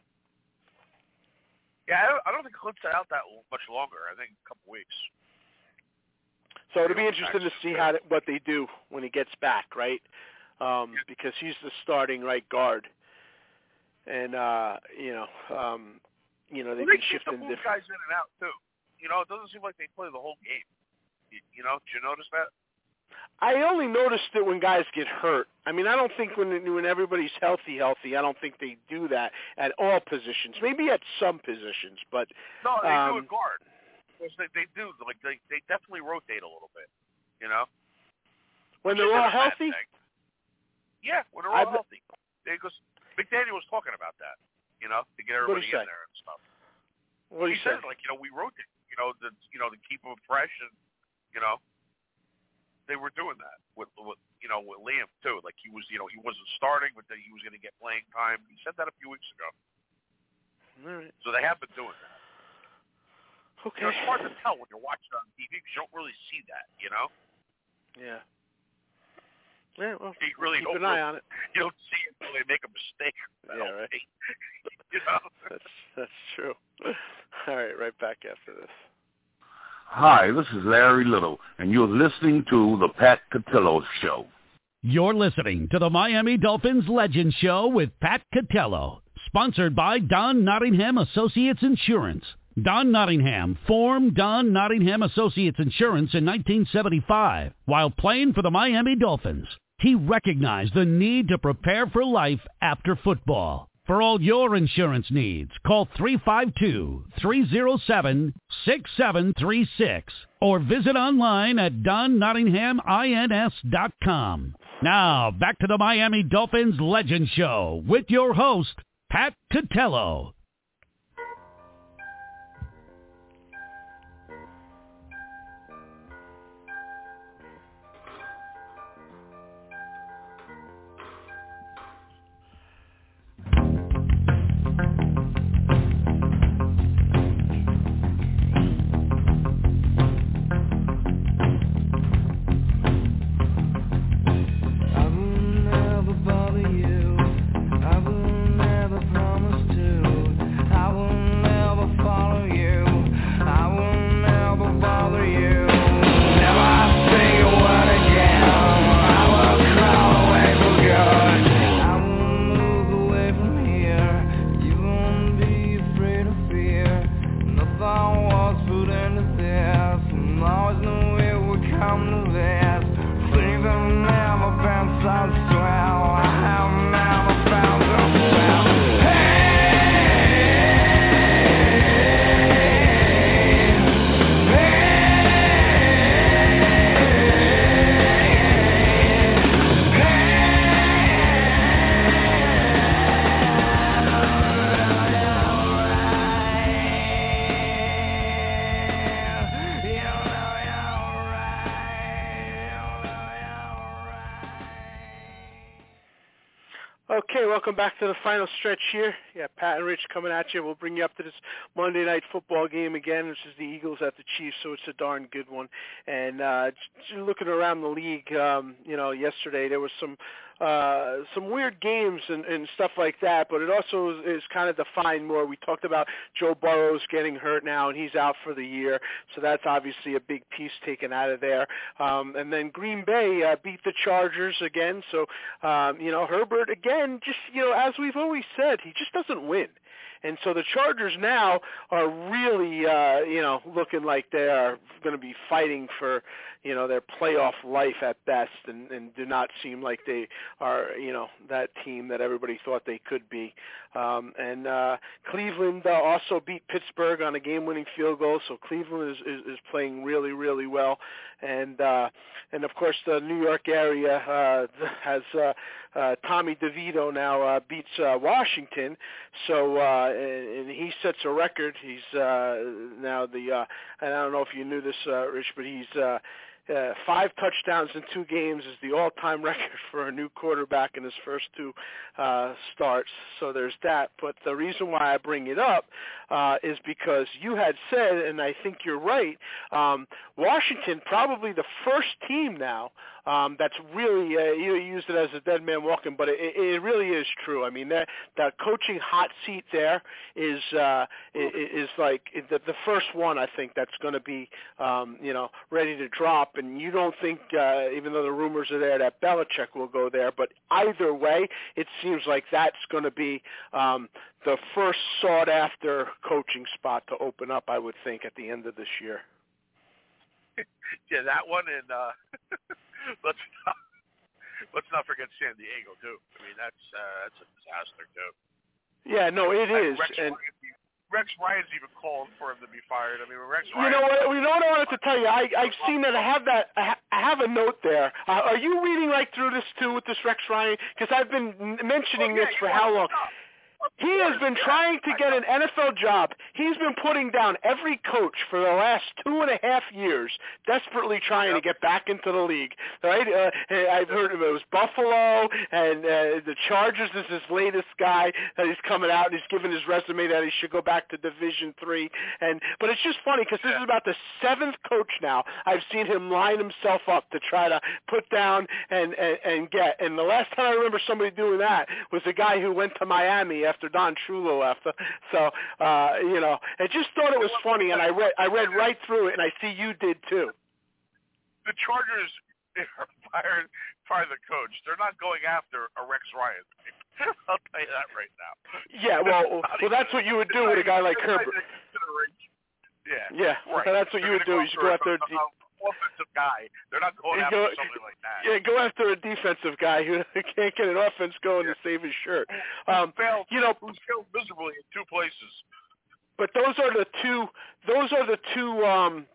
Yeah, I don't, I don't think Clint's out that much longer. I think a couple weeks. So it'll be interesting to see how what they do when he gets back, right? Um, because he's the starting right guard, and uh, you know, um, you know they've well, they been keep the different. guys in and out too. You know, it doesn't seem like they play the whole game. You, you know, did you notice that? I only noticed it when guys get hurt. I mean, I don't think when when everybody's healthy, healthy, I don't think they do that at all positions. Maybe at some positions, but No, they do um, a guard. Because they, they do. Like they they definitely rotate a little bit. You know. when they're all healthy. Yeah, when they're all healthy. Because McDaniel was talking about that. You know, to get everybody in say? there and stuff. What he say? like you know we rotate. You know the you know to keep them fresh and you know they were doing that with with you know with Liam too. Like he was you know he wasn't starting, but then he was going to get playing time. He said that a few weeks ago. All right. So they have been doing that. Okay. You know, it's hard to tell when you're watching on TV because you don't really see that. You know, Yeah. Yeah, well, you really keep don't an eye really- on it. [LAUGHS] you don't see it until they make a mistake. I [LAUGHS] Yeah, right. think. [LAUGHS] you know. That's that's true. All right, right back after this. Hi, this is Larry Little, and you're listening to The Pat Catello Show. You're listening to the Miami Dolphins Legend Show with Pat Catello, sponsored by Don Nottingham Associates Insurance. Don Nottingham formed Don Nottingham Associates Insurance in 1975 while playing for the Miami Dolphins. He recognized the need to prepare for life after football. For all your insurance needs, call 352-307-6736 or visit online at donnottinghamins.com. Now, back to the Miami Dolphins Legend Show with your host, Pat Catello. Welcome back to the final stretch here. Yeah, Pat and Rich coming at you. We'll bring you up to this Monday night football game again, which is the Eagles at the Chiefs, so it's a darn good one. And uh, looking around the league, um, you know, yesterday there was some uh, some weird games and, and stuff like that, but it also is, is kind of defined more. We talked about Joe Burrow's getting hurt now, and he's out for the year, so that's obviously a big piece taken out of there. Um, and then Green Bay uh, beat the Chargers again, so um, you know Herbert again, just you know as we've always said, he just doesn't win. And so the Chargers now are really, uh, you know, looking like they are going to be fighting for, you know, their playoff life at best, and, and do not seem like they are, you know, that team that everybody thought they could be. Um, and uh, Cleveland uh, also beat Pittsburgh on a game-winning field goal, so Cleveland is, is, is playing really, really well. And uh, and of course the New York area uh, [LAUGHS] has uh, uh, Tommy DeVito now uh, beats uh, Washington, so uh, and, and he sets a record. He's uh, now the uh, and I don't know if you knew this, uh, Rich, but he's uh, uh, five touchdowns in two games is the all-time [LAUGHS] record for a new quarterback in his first two uh, starts. So there's that. But the reason why I bring it up uh, is because you had said, and I think you're right, um, Washington probably the first team now um, that's really uh, you used it as a dead man walking, but it, it really is true. I mean that that coaching hot seat there is uh, is like the, the first one I think that's going to be um, you know ready to drop. And you don't think, uh, even though the rumors are there, that Belichick will go there, but either way, it seems like that's going to be um, the first sought after coaching spot to open up. I would think at the end of this year. [LAUGHS] yeah, that one and. Uh... [LAUGHS] let's not, let's not forget San Diego too. I mean, that's uh, that's a disaster too. Yeah, no, it is. Rex and Ryan, Rex Ryan's even called for him to be fired. I mean, Rex Ryan. You know what? You know what I wanted to tell you. I I've seen that. I have that. I have a note there. Uh, are you reading right through this too with this Rex Ryan? Because I've been mentioning yeah, this for how long? Stop. He has been trying to get an NFL job. He's been putting down every coach for the last two and a half years, desperately trying to get back into the league. Right? Uh, I've heard of it was Buffalo and uh, the Chargers is his latest guy that he's coming out and he's given his resume that he should go back to Division Three. And but it's just funny because this is about the seventh coach now I've seen him line himself up to try to put down and and, and get. And the last time I remember somebody doing that was the guy who went to Miami after Don Shula left. [LAUGHS] So uh, you know, I just thought it was funny, and I read I read right through it, and I see you did too. The Chargers are [LAUGHS] fired fired the coach. They're not going after a Rex Ryan. [LAUGHS] I'll tell you that right now. Yeah, well, well, that's what you would do with a guy like Herbert. Yeah, yeah, right. that's what you would do. You should go after a, offensive guy. They're not going after go, something like that. Yeah, go after a defensive guy who [LAUGHS] can't get an offense going yeah. to save his shirt. Um, failed, you know, who's failed miserably in two places. But those are the two. Those are the two um,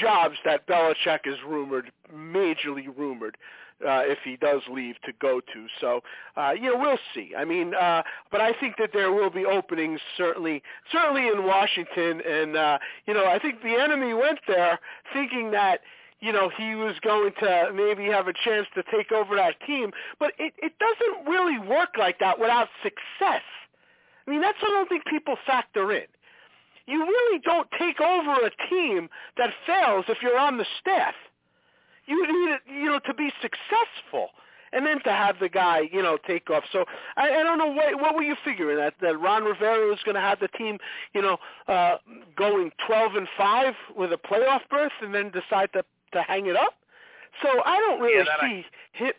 jobs that Belichick is rumored, majorly rumored, uh, if he does leave to go to. So, uh, you know, we'll see. I mean, uh, but I think that there will be openings certainly, certainly in Washington. And, uh, you know, I think Bieniemy went there thinking that, you know, he was going to maybe have a chance to take over that team. But it, it doesn't really work like that without success. I mean, that's what I don't think people factor in. You really don't take over a team that fails if you're on the staff. You need it, you know, to be successful, and then to have the guy, you know, take off. So I, I don't know what what were you figuring that that Ron Rivera was going to have the team, you know, uh, going twelve and five with a playoff berth, and then decide to to hang it up. So I don't really yeah, see I, him.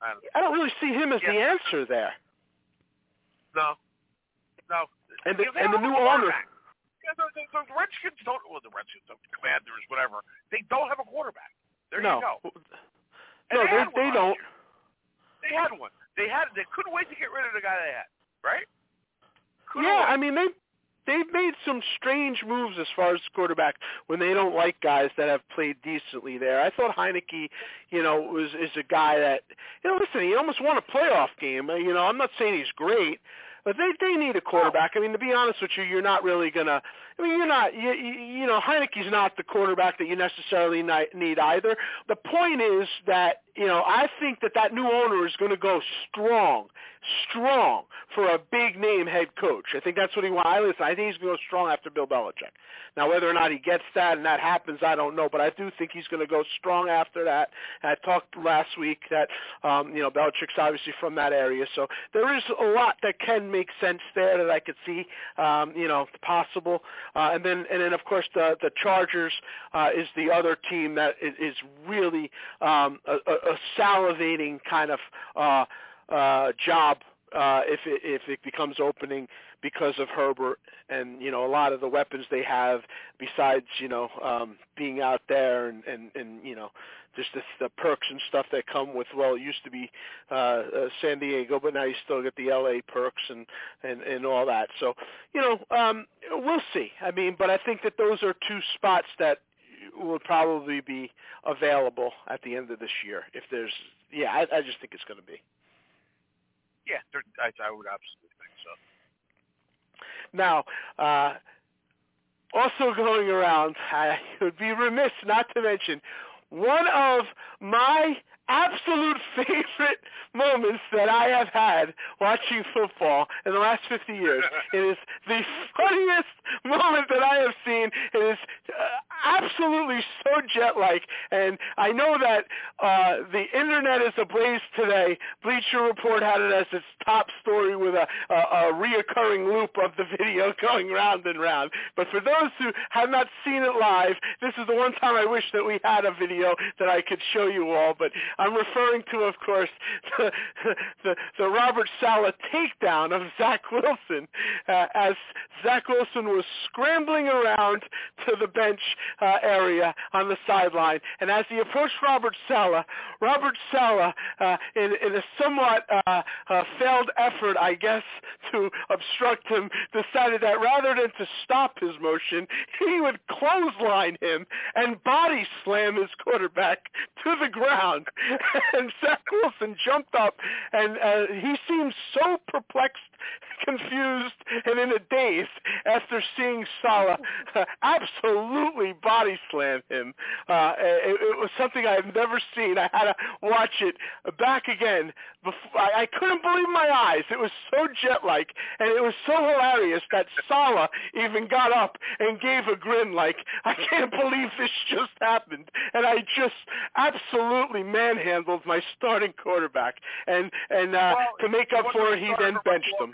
I, I don't really see him as yeah. the answer there. No, no. And the, and the don't new owner. Yeah, the, the, the Redskins don't. Well, the Redskins, the Commanders, whatever. They don't have a quarterback. There no. you go. No, they, they, they don't. Year. They had one. They had. They couldn't wait to get rid of the guy they had. Right? Couldn't yeah, wait. I mean they they've made some strange moves as far as quarterback when they don't like guys that have played decently there. I thought Heinicke, you know, was is a guy that you know, listen, he almost won a playoff game. Uh, you know, I'm not saying he's great, but they they need a quarterback. I mean, to be honest with you, you're not really gonna. I mean, you're not. You you, know, Heinicke's not the quarterback that you necessarily need either. The point is that you know, I think that that new owner is going to go strong, strong for a big name head coach. I think that's what he wants. I listen. I think he's going to go strong after Bill Belichick. Now, whether or not he gets that and that happens, I don't know. But I do think he's going to go strong after that. I talked last week that um, you know Belichick's obviously from that area, so there is a lot that can make sense there that I could see, um, you know, possible. Uh, and then and then of course the the Chargers uh, is the other team that is really um, a salivating kind of uh, uh, job uh, if it, if it becomes opening because of Herbert and you know a lot of the weapons they have besides you know um, being out there and and and you know just the, the perks and stuff that come with well it used to be uh, uh, San Diego but now you still get the LA perks and and and all that. So you know um, we'll see. I mean but I think that those are two spots that will probably be available at the end of this year if there's yeah I, I just think it's going to be. Yeah I, I would absolutely think so. Now, uh, also going around, [LAUGHS] I would be remiss not to mention one of my absolute [LAUGHS] favorite moments that I have had watching football in the last 50 years. [LAUGHS] it is the funniest [LAUGHS] moment that I have seen. It is uh, absolutely so jet-like, and I know that uh, the internet is ablaze today. Bleacher Report had it as its top story with a, a, a reoccurring loop of the video going round and round. But for those who have not seen it live, this is the one time I wish that we had a video that I could show you all. But I'm referring to, of course, [LAUGHS] the, the, the Robert Saleh takedown of Zach Wilson uh, as Zach Wilson was scrambling around to the bench uh, area on the sideline. And as he approached Robert Saleh, Robert Saleh, uh, in, in a somewhat uh, uh, failed effort, I guess, to obstruct him, decided that rather than to stop his motion, [LAUGHS] he would clothesline him and body slam his quarterback to the ground. [LAUGHS] and Zach Wilson jumped up, and uh, he seemed so perplexed, confused, and in a daze after seeing Saleh uh, [LAUGHS] absolutely body slam him. Uh, it, it was something I have never seen. I had to watch it back again. Before, I, I couldn't believe my eyes. It was so jet-like, and it was so hilarious that Saleh even got up and gave a grin like, I can't believe this just happened. And I just absolutely manhandled my starting quarterback, and and uh, well, to make up for it, he then benched him.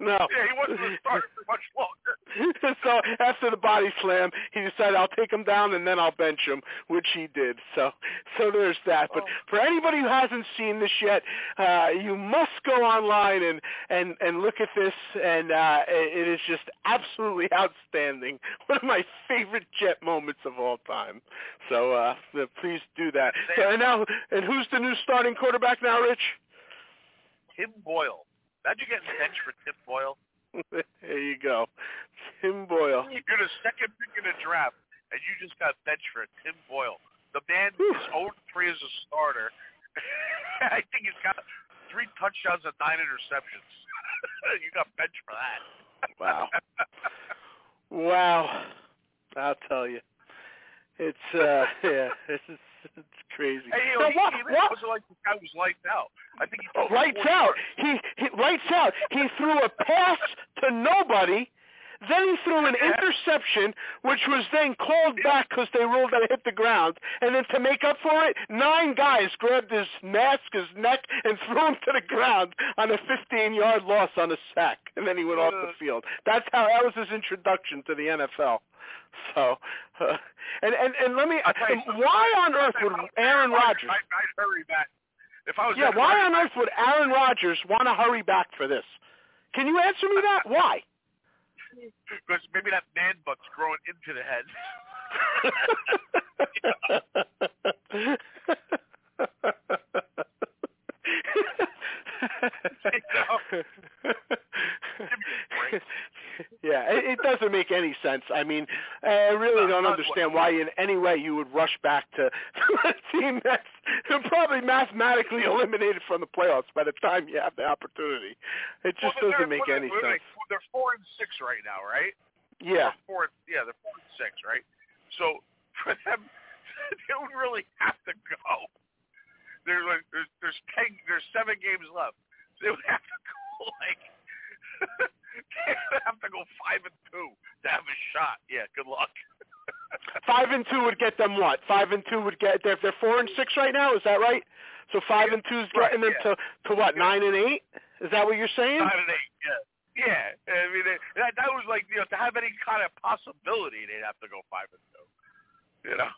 No. Yeah, he wasn't starting for much longer. [LAUGHS] so after the body slam, he decided I'll take him down and then I'll bench him, which he did. So so there's that. But for anybody who hasn't seen this yet, uh, you must go online and and and look at this, and uh, it is just absolutely [LAUGHS] outstanding. One of my favorite Jet moments of all time. So uh, please do that. So and now, and who's the new starting quarterback now, Rich? Tim Boyle. Imagine getting benched for Tim Boyle. [LAUGHS] there you go. Tim Boyle. You're the second pick in the draft, and you just got benched for Tim Boyle. The man is 0 3 as a starter. [LAUGHS] I think he's got three touchdowns and nine interceptions. [LAUGHS] you got benched for that. wow. Wow. I'll tell you. It's uh yeah, this is [LAUGHS] it's crazy. Hey, you know, now, he, what, he, what? wasn't like this guy was lights out. I think he oh, lights out. He, he lights out. He threw a pass to nobody. Then he threw an interception, which was then called back because they ruled that it hit the ground. And then to make up for it, nine guys grabbed his mask, his neck, and [LAUGHS] threw him to the ground on a 15-yard loss on a sack. And then he went off the field. That's how that was his introduction to the NFL. [LAUGHS] So, uh, and and and let me. why on earth would Aaron Rodgers? I, I'd hurry back. If I was yeah, why on earth would Aaron Rodgers want to hurry back for this? Can you answer me that? Why? Because maybe that man butt's growing into the head. [LAUGHS] [LAUGHS] [LAUGHS] yeah, it, it doesn't make any sense. I mean, I really don't understand why in any way you would rush back [LAUGHS] to a team that's probably mathematically eliminated from the playoffs by the time you have the opportunity. It just well, doesn't make any they're, sense. They're four and six right now, right? Yeah. They're four, yeah, they're four and six, right? So [LAUGHS] for them, they don't really have to go. there's like there's there's ten there's seven games left. They would have to go like they [LAUGHS] would have to go five and two to have a shot. Yeah, good luck. [LAUGHS] five and two would get them what? Five and two would get they're they're four and six right now. Is that right? So five Yeah, and two's right, getting them yeah. to to what? Nine and eight? Is that what you're saying? Five and eight. Yeah. Yeah, I mean it, that that was like you know to have any kind of possibility they'd have to go five and two. You know.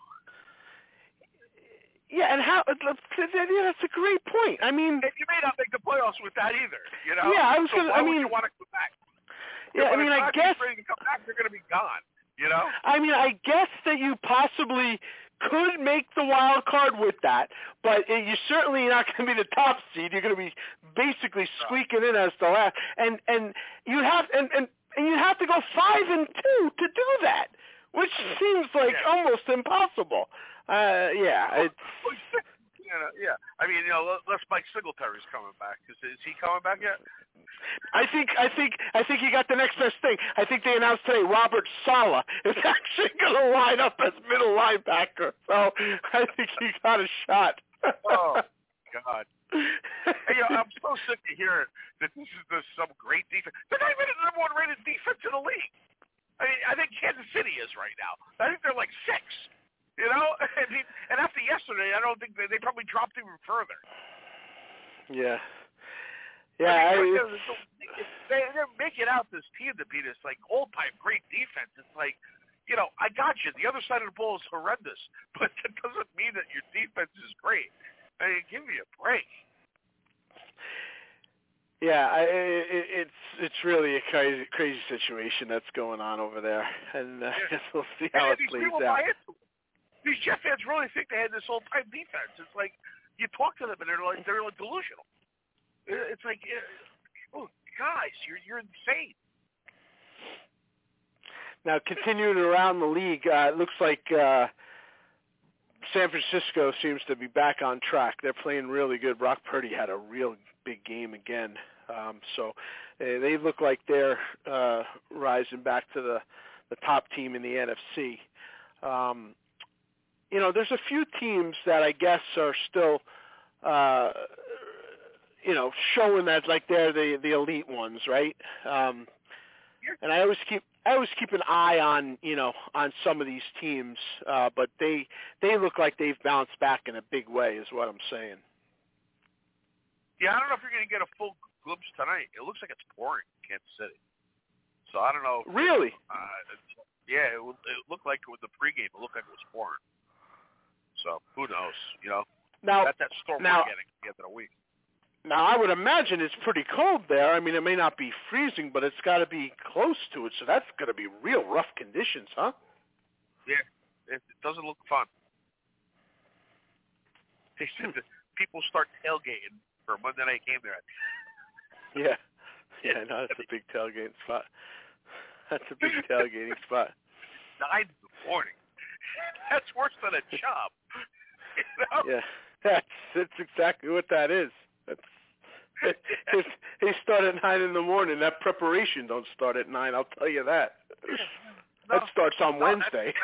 Yeah, and how? Uh, yeah, that's a great point. I mean, And you may not make the playoffs with that either. You know. Yeah, I was so gonna- I mean- you want to come back? Yeah, I mean, I guess ready to come back, they're going to be gone. You know. I mean, I guess that you possibly could make the wild card with that, but it, you're certainly not going to be the top seed. You're going to be basically squeaking in as the last, and and you have and and, and you have to go five and two to do that, which seems like Yeah. almost impossible. Uh, yeah, it's You know, yeah. I mean, you know, unless Mike Singletary's coming back. Is, is he coming back yet? I think I think I think he got the next best thing. I think they announced today Robert Saleh is [LAUGHS] actually going to line up as middle linebacker. So I think he got a shot. Oh God. Hey, you know, I'm so [LAUGHS] sick to hear that this is the, some great defense. They're not even the number one rated defense in the league. I mean, I think Kansas City is right now. I think they're like six. You know, [LAUGHS] I mean, and after yesterday, I don't think they, they probably dropped even further. yeah. Yeah, I, I mean, they're, they, they're making out this team to be this like all-time great defense. It's like, you know, I got you. The other side of the ball is horrendous, [LAUGHS] but that doesn't mean that your defense is great. I mean, give me a break. yeah, I, it, it's it's really a crazy crazy situation that's going on over there, and uh, I guess [LAUGHS] we'll see how and it plays out. buy into it. These Jet fans really think they had this all-time defense. It's like you talk to them and they're like they're like delusional. It- It's like, oh, guys, you're you're insane. Now, continuing around the league, uh, it looks like uh, San Francisco seems to be back on track. They're playing really good. Brock Purdy had a real big game again, um, so uh, they look like they're uh, rising back to the the top team in the NFC. Um, you know, there's a few teams that I guess are still, uh, you know, showing that like they're the the elite ones, right? Um, and I always keep I always keep an eye on you know on some of these teams, uh, but they they look like they've bounced back in a big way, is what I'm saying. Yeah, I don't know if you're going to get a full glimpse tonight. It looks like it's pouring in Kansas City. So I don't know. Really? Uh, yeah, it, it looked like with the pregame, it looked like it was pouring. So who knows? You know, Now, that's that storm now- we're getting at the end of the week. Now I would imagine it's pretty cold there. I mean, it may not be freezing, but it's got to be close to it. So that's going to be real rough conditions, huh? Yeah, it, it doesn't look fun. [LAUGHS] They said people start tailgating for Monday night game there. [LAUGHS] Yeah. Yeah, no, that's a [LAUGHS] big tailgating spot. That's a big tailgating spot. Nine in the morning. That's worse than a job. You know? Yeah, that's that's exactly what that is. If start at nine in the morning. That preparation don't start at nine. I'll tell you that. that starts on no, Wednesday.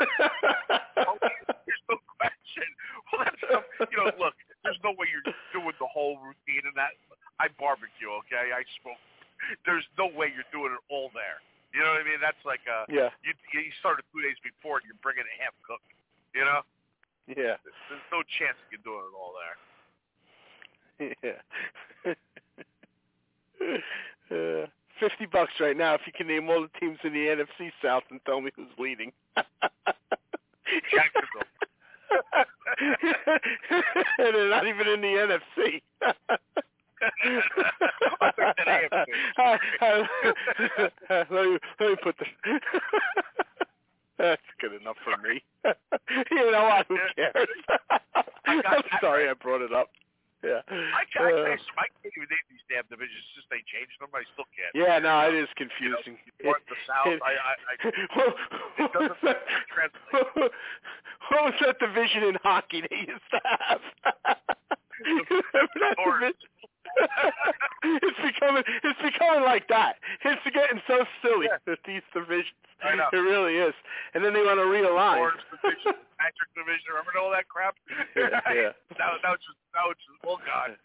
Oh, there's no question. Well, that's you know, look, there's no way you're doing the whole routine and that. I barbecue, okay? I smoke. There's no way you're doing it all there. You know what I mean? That's like uh, yeah, you you started two days before and you're bringing it half cooked. You know, yeah, there's no chance you're doing it all there. Yeah. [LAUGHS] uh, Fifty bucks right now if you can name all the teams in the NFC South and tell me who's leading. [LAUGHS] Jacksonville. and [LAUGHS] they're not even in the NFC. I took that AFC. Let, me, let me put the. That's good enough for me. you know what? Who cares? I'm sorry I brought it up. Yeah. I can't, Uh, I, I can't even name these damn divisions since they changed them. I still can't. yeah, no, it is You know, confusing. north to south. It- I, I, I, [LAUGHS] Well, it doesn't translate. [LAUGHS] what was that division in hockey they used to have? [LAUGHS] That it's becoming it's becoming like that. It's getting so silly Yeah. with these divisions. I know. It really is. And then they want to realign. Orange division, Patrick division. Remember all that crap? Yeah, yeah. Now, now it's just couches. Oh God.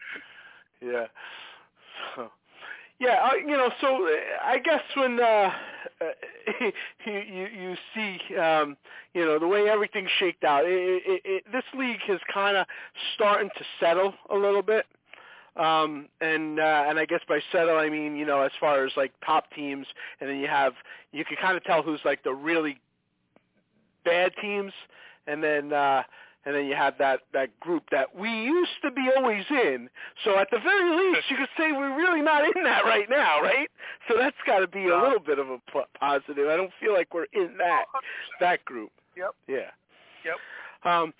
Yeah. So, yeah, uh, you know, so uh, I guess when uh, [LAUGHS] you you you see, um, you know, the way everything's shaked out, it, it, it, this league is kind of starting to settle a little bit. Um, and uh, and I guess by settle I mean you know as far as like top teams, and then you have you can kind of tell who's like the really bad teams, and then uh, and then you have that that group that we used to be always in. So at the very least, you could say we're really not in that right now, right? So that's got to be a little bit of a p- positive. I don't feel like we're in that that group. Yep. Yeah. Yep. Um,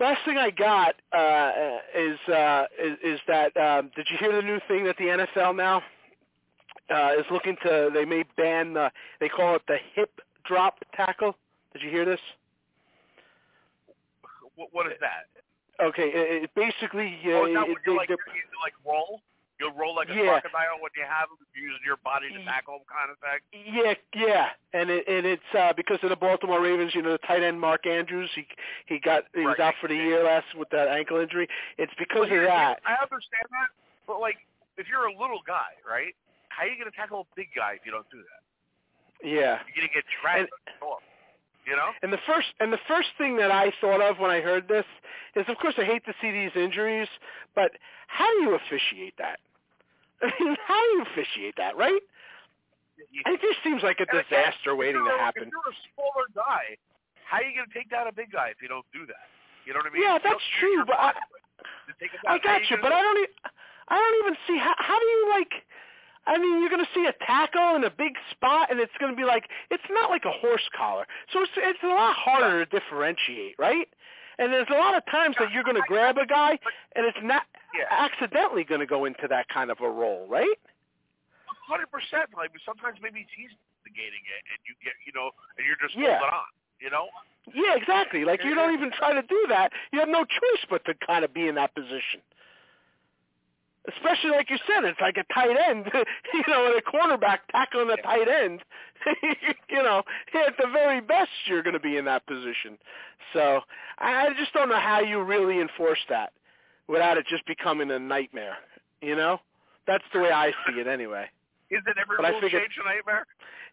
last thing I got uh, is, uh, is is that um, did you hear the new thing that the NFL now uh, is looking to? They may ban the they call it the hip drop tackle. Did you hear this? What, what is that? Okay, it, it basically uh, oh, is that it, you're like, they- you like roll? You'll roll like a Yeah. crocodile when you have them, using your body to tackle them, kind of thing. Yeah, yeah, and it, and it's uh, because of the Baltimore Ravens. You know, the tight end Mark Andrews. He he got he was out for the year last with that ankle injury. It's because Well, of that. I understand that, but like, if you're a little guy, right? How are you going to tackle a big guy if you don't do that? Yeah. You're going to get dragged off. You know? And the first and the first thing that I thought of when I heard this is, of course, I hate to see these injuries, but how do you officiate that? [LAUGHS] I mean, how do you officiate that, right? It just seems like a And again, disaster waiting to happen. If you're a smaller guy, how are you going to take down a big guy if you don't do that? You know what I mean? Yeah, that's true, but I, body to take it I got you, but I don't. E- I don't even see how. How do you like? I mean, you're going to see a tackle in a big spot, and it's going to be like it's not like a horse collar, so it's it's a lot harder to differentiate, right? And there's a lot of times that you're going to grab a guy, and it's not accidentally going to go into that kind of a role, right? hundred percent. Like sometimes maybe he's negating it, and you get you know, and you're just Yeah. holding on. You know? Yeah, exactly. Like you don't even try to do that. You have no choice but to kind of be in that position. Especially like you said, it's like a tight end, [LAUGHS] you know, and a cornerback tackling a tight end. [LAUGHS] you know, at the very best, you're going to be in that position. So I just don't know how you really enforce that without it just becoming a nightmare. You know, that's the way I see it anyway. Is it every But I rule change a nightmare?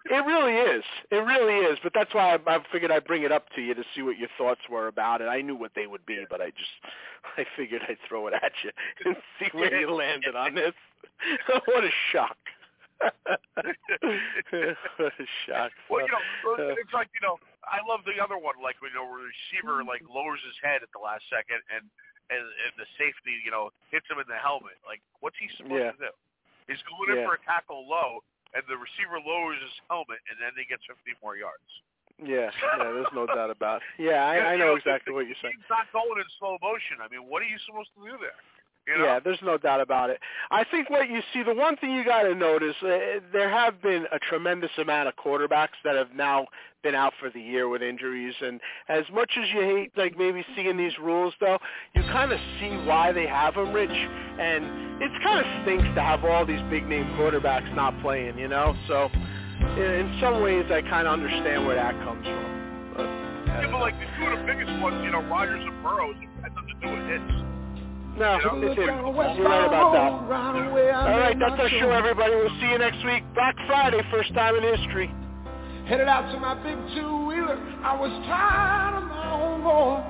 It really is. It really is. But that's why I, I figured I'd bring it up to you to see what your thoughts were about it. I knew what they would be, but I just [LAUGHS] I figured I'd throw it at you [LAUGHS] and see where you landed on this. [LAUGHS] what a shock. what a shock. Well, you know, Uh, it's like you know, I love the other one, like you know, where the receiver like lowers his head at the last second, and and, and the safety, you know, hits him in the helmet. Like, what's he supposed Yeah. to do? He's going in Yeah. for a tackle low, and the receiver lowers his helmet, and then he gets 50 more yards. yeah, yeah, there's no doubt about it. Yeah, I, [LAUGHS] I know exactly what you're saying. game's not going in slow motion. I mean, what are you supposed to do there? You know? Yeah, there's no doubt about it. I think what you see, the one thing you got to notice, uh, there have been a tremendous amount of quarterbacks that have now been out for the year with injuries. And as much as you hate, like maybe seeing these rules, though, you kind of see why they have them, Rich. And it kind of stinks to have all these big name quarterbacks not playing, you know. So in in some ways, I kind of understand where that comes from. But, Yeah, but like the two of the biggest ones, you know, Rodgers and Burrows, it had nothing to do with hits. No, it's in. You're right about that. All right, that's our show, everybody. We'll see you next week. Black Friday, first time in history. Headed out to my big two-wheeler. I was tired of my own boy.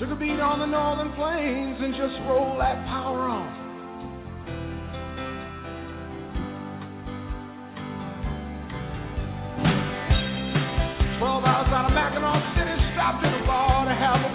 Took a beat on the northern plains and just rolled that power on. Twelve hours out of Mackinaw City, stopped at a bar to have a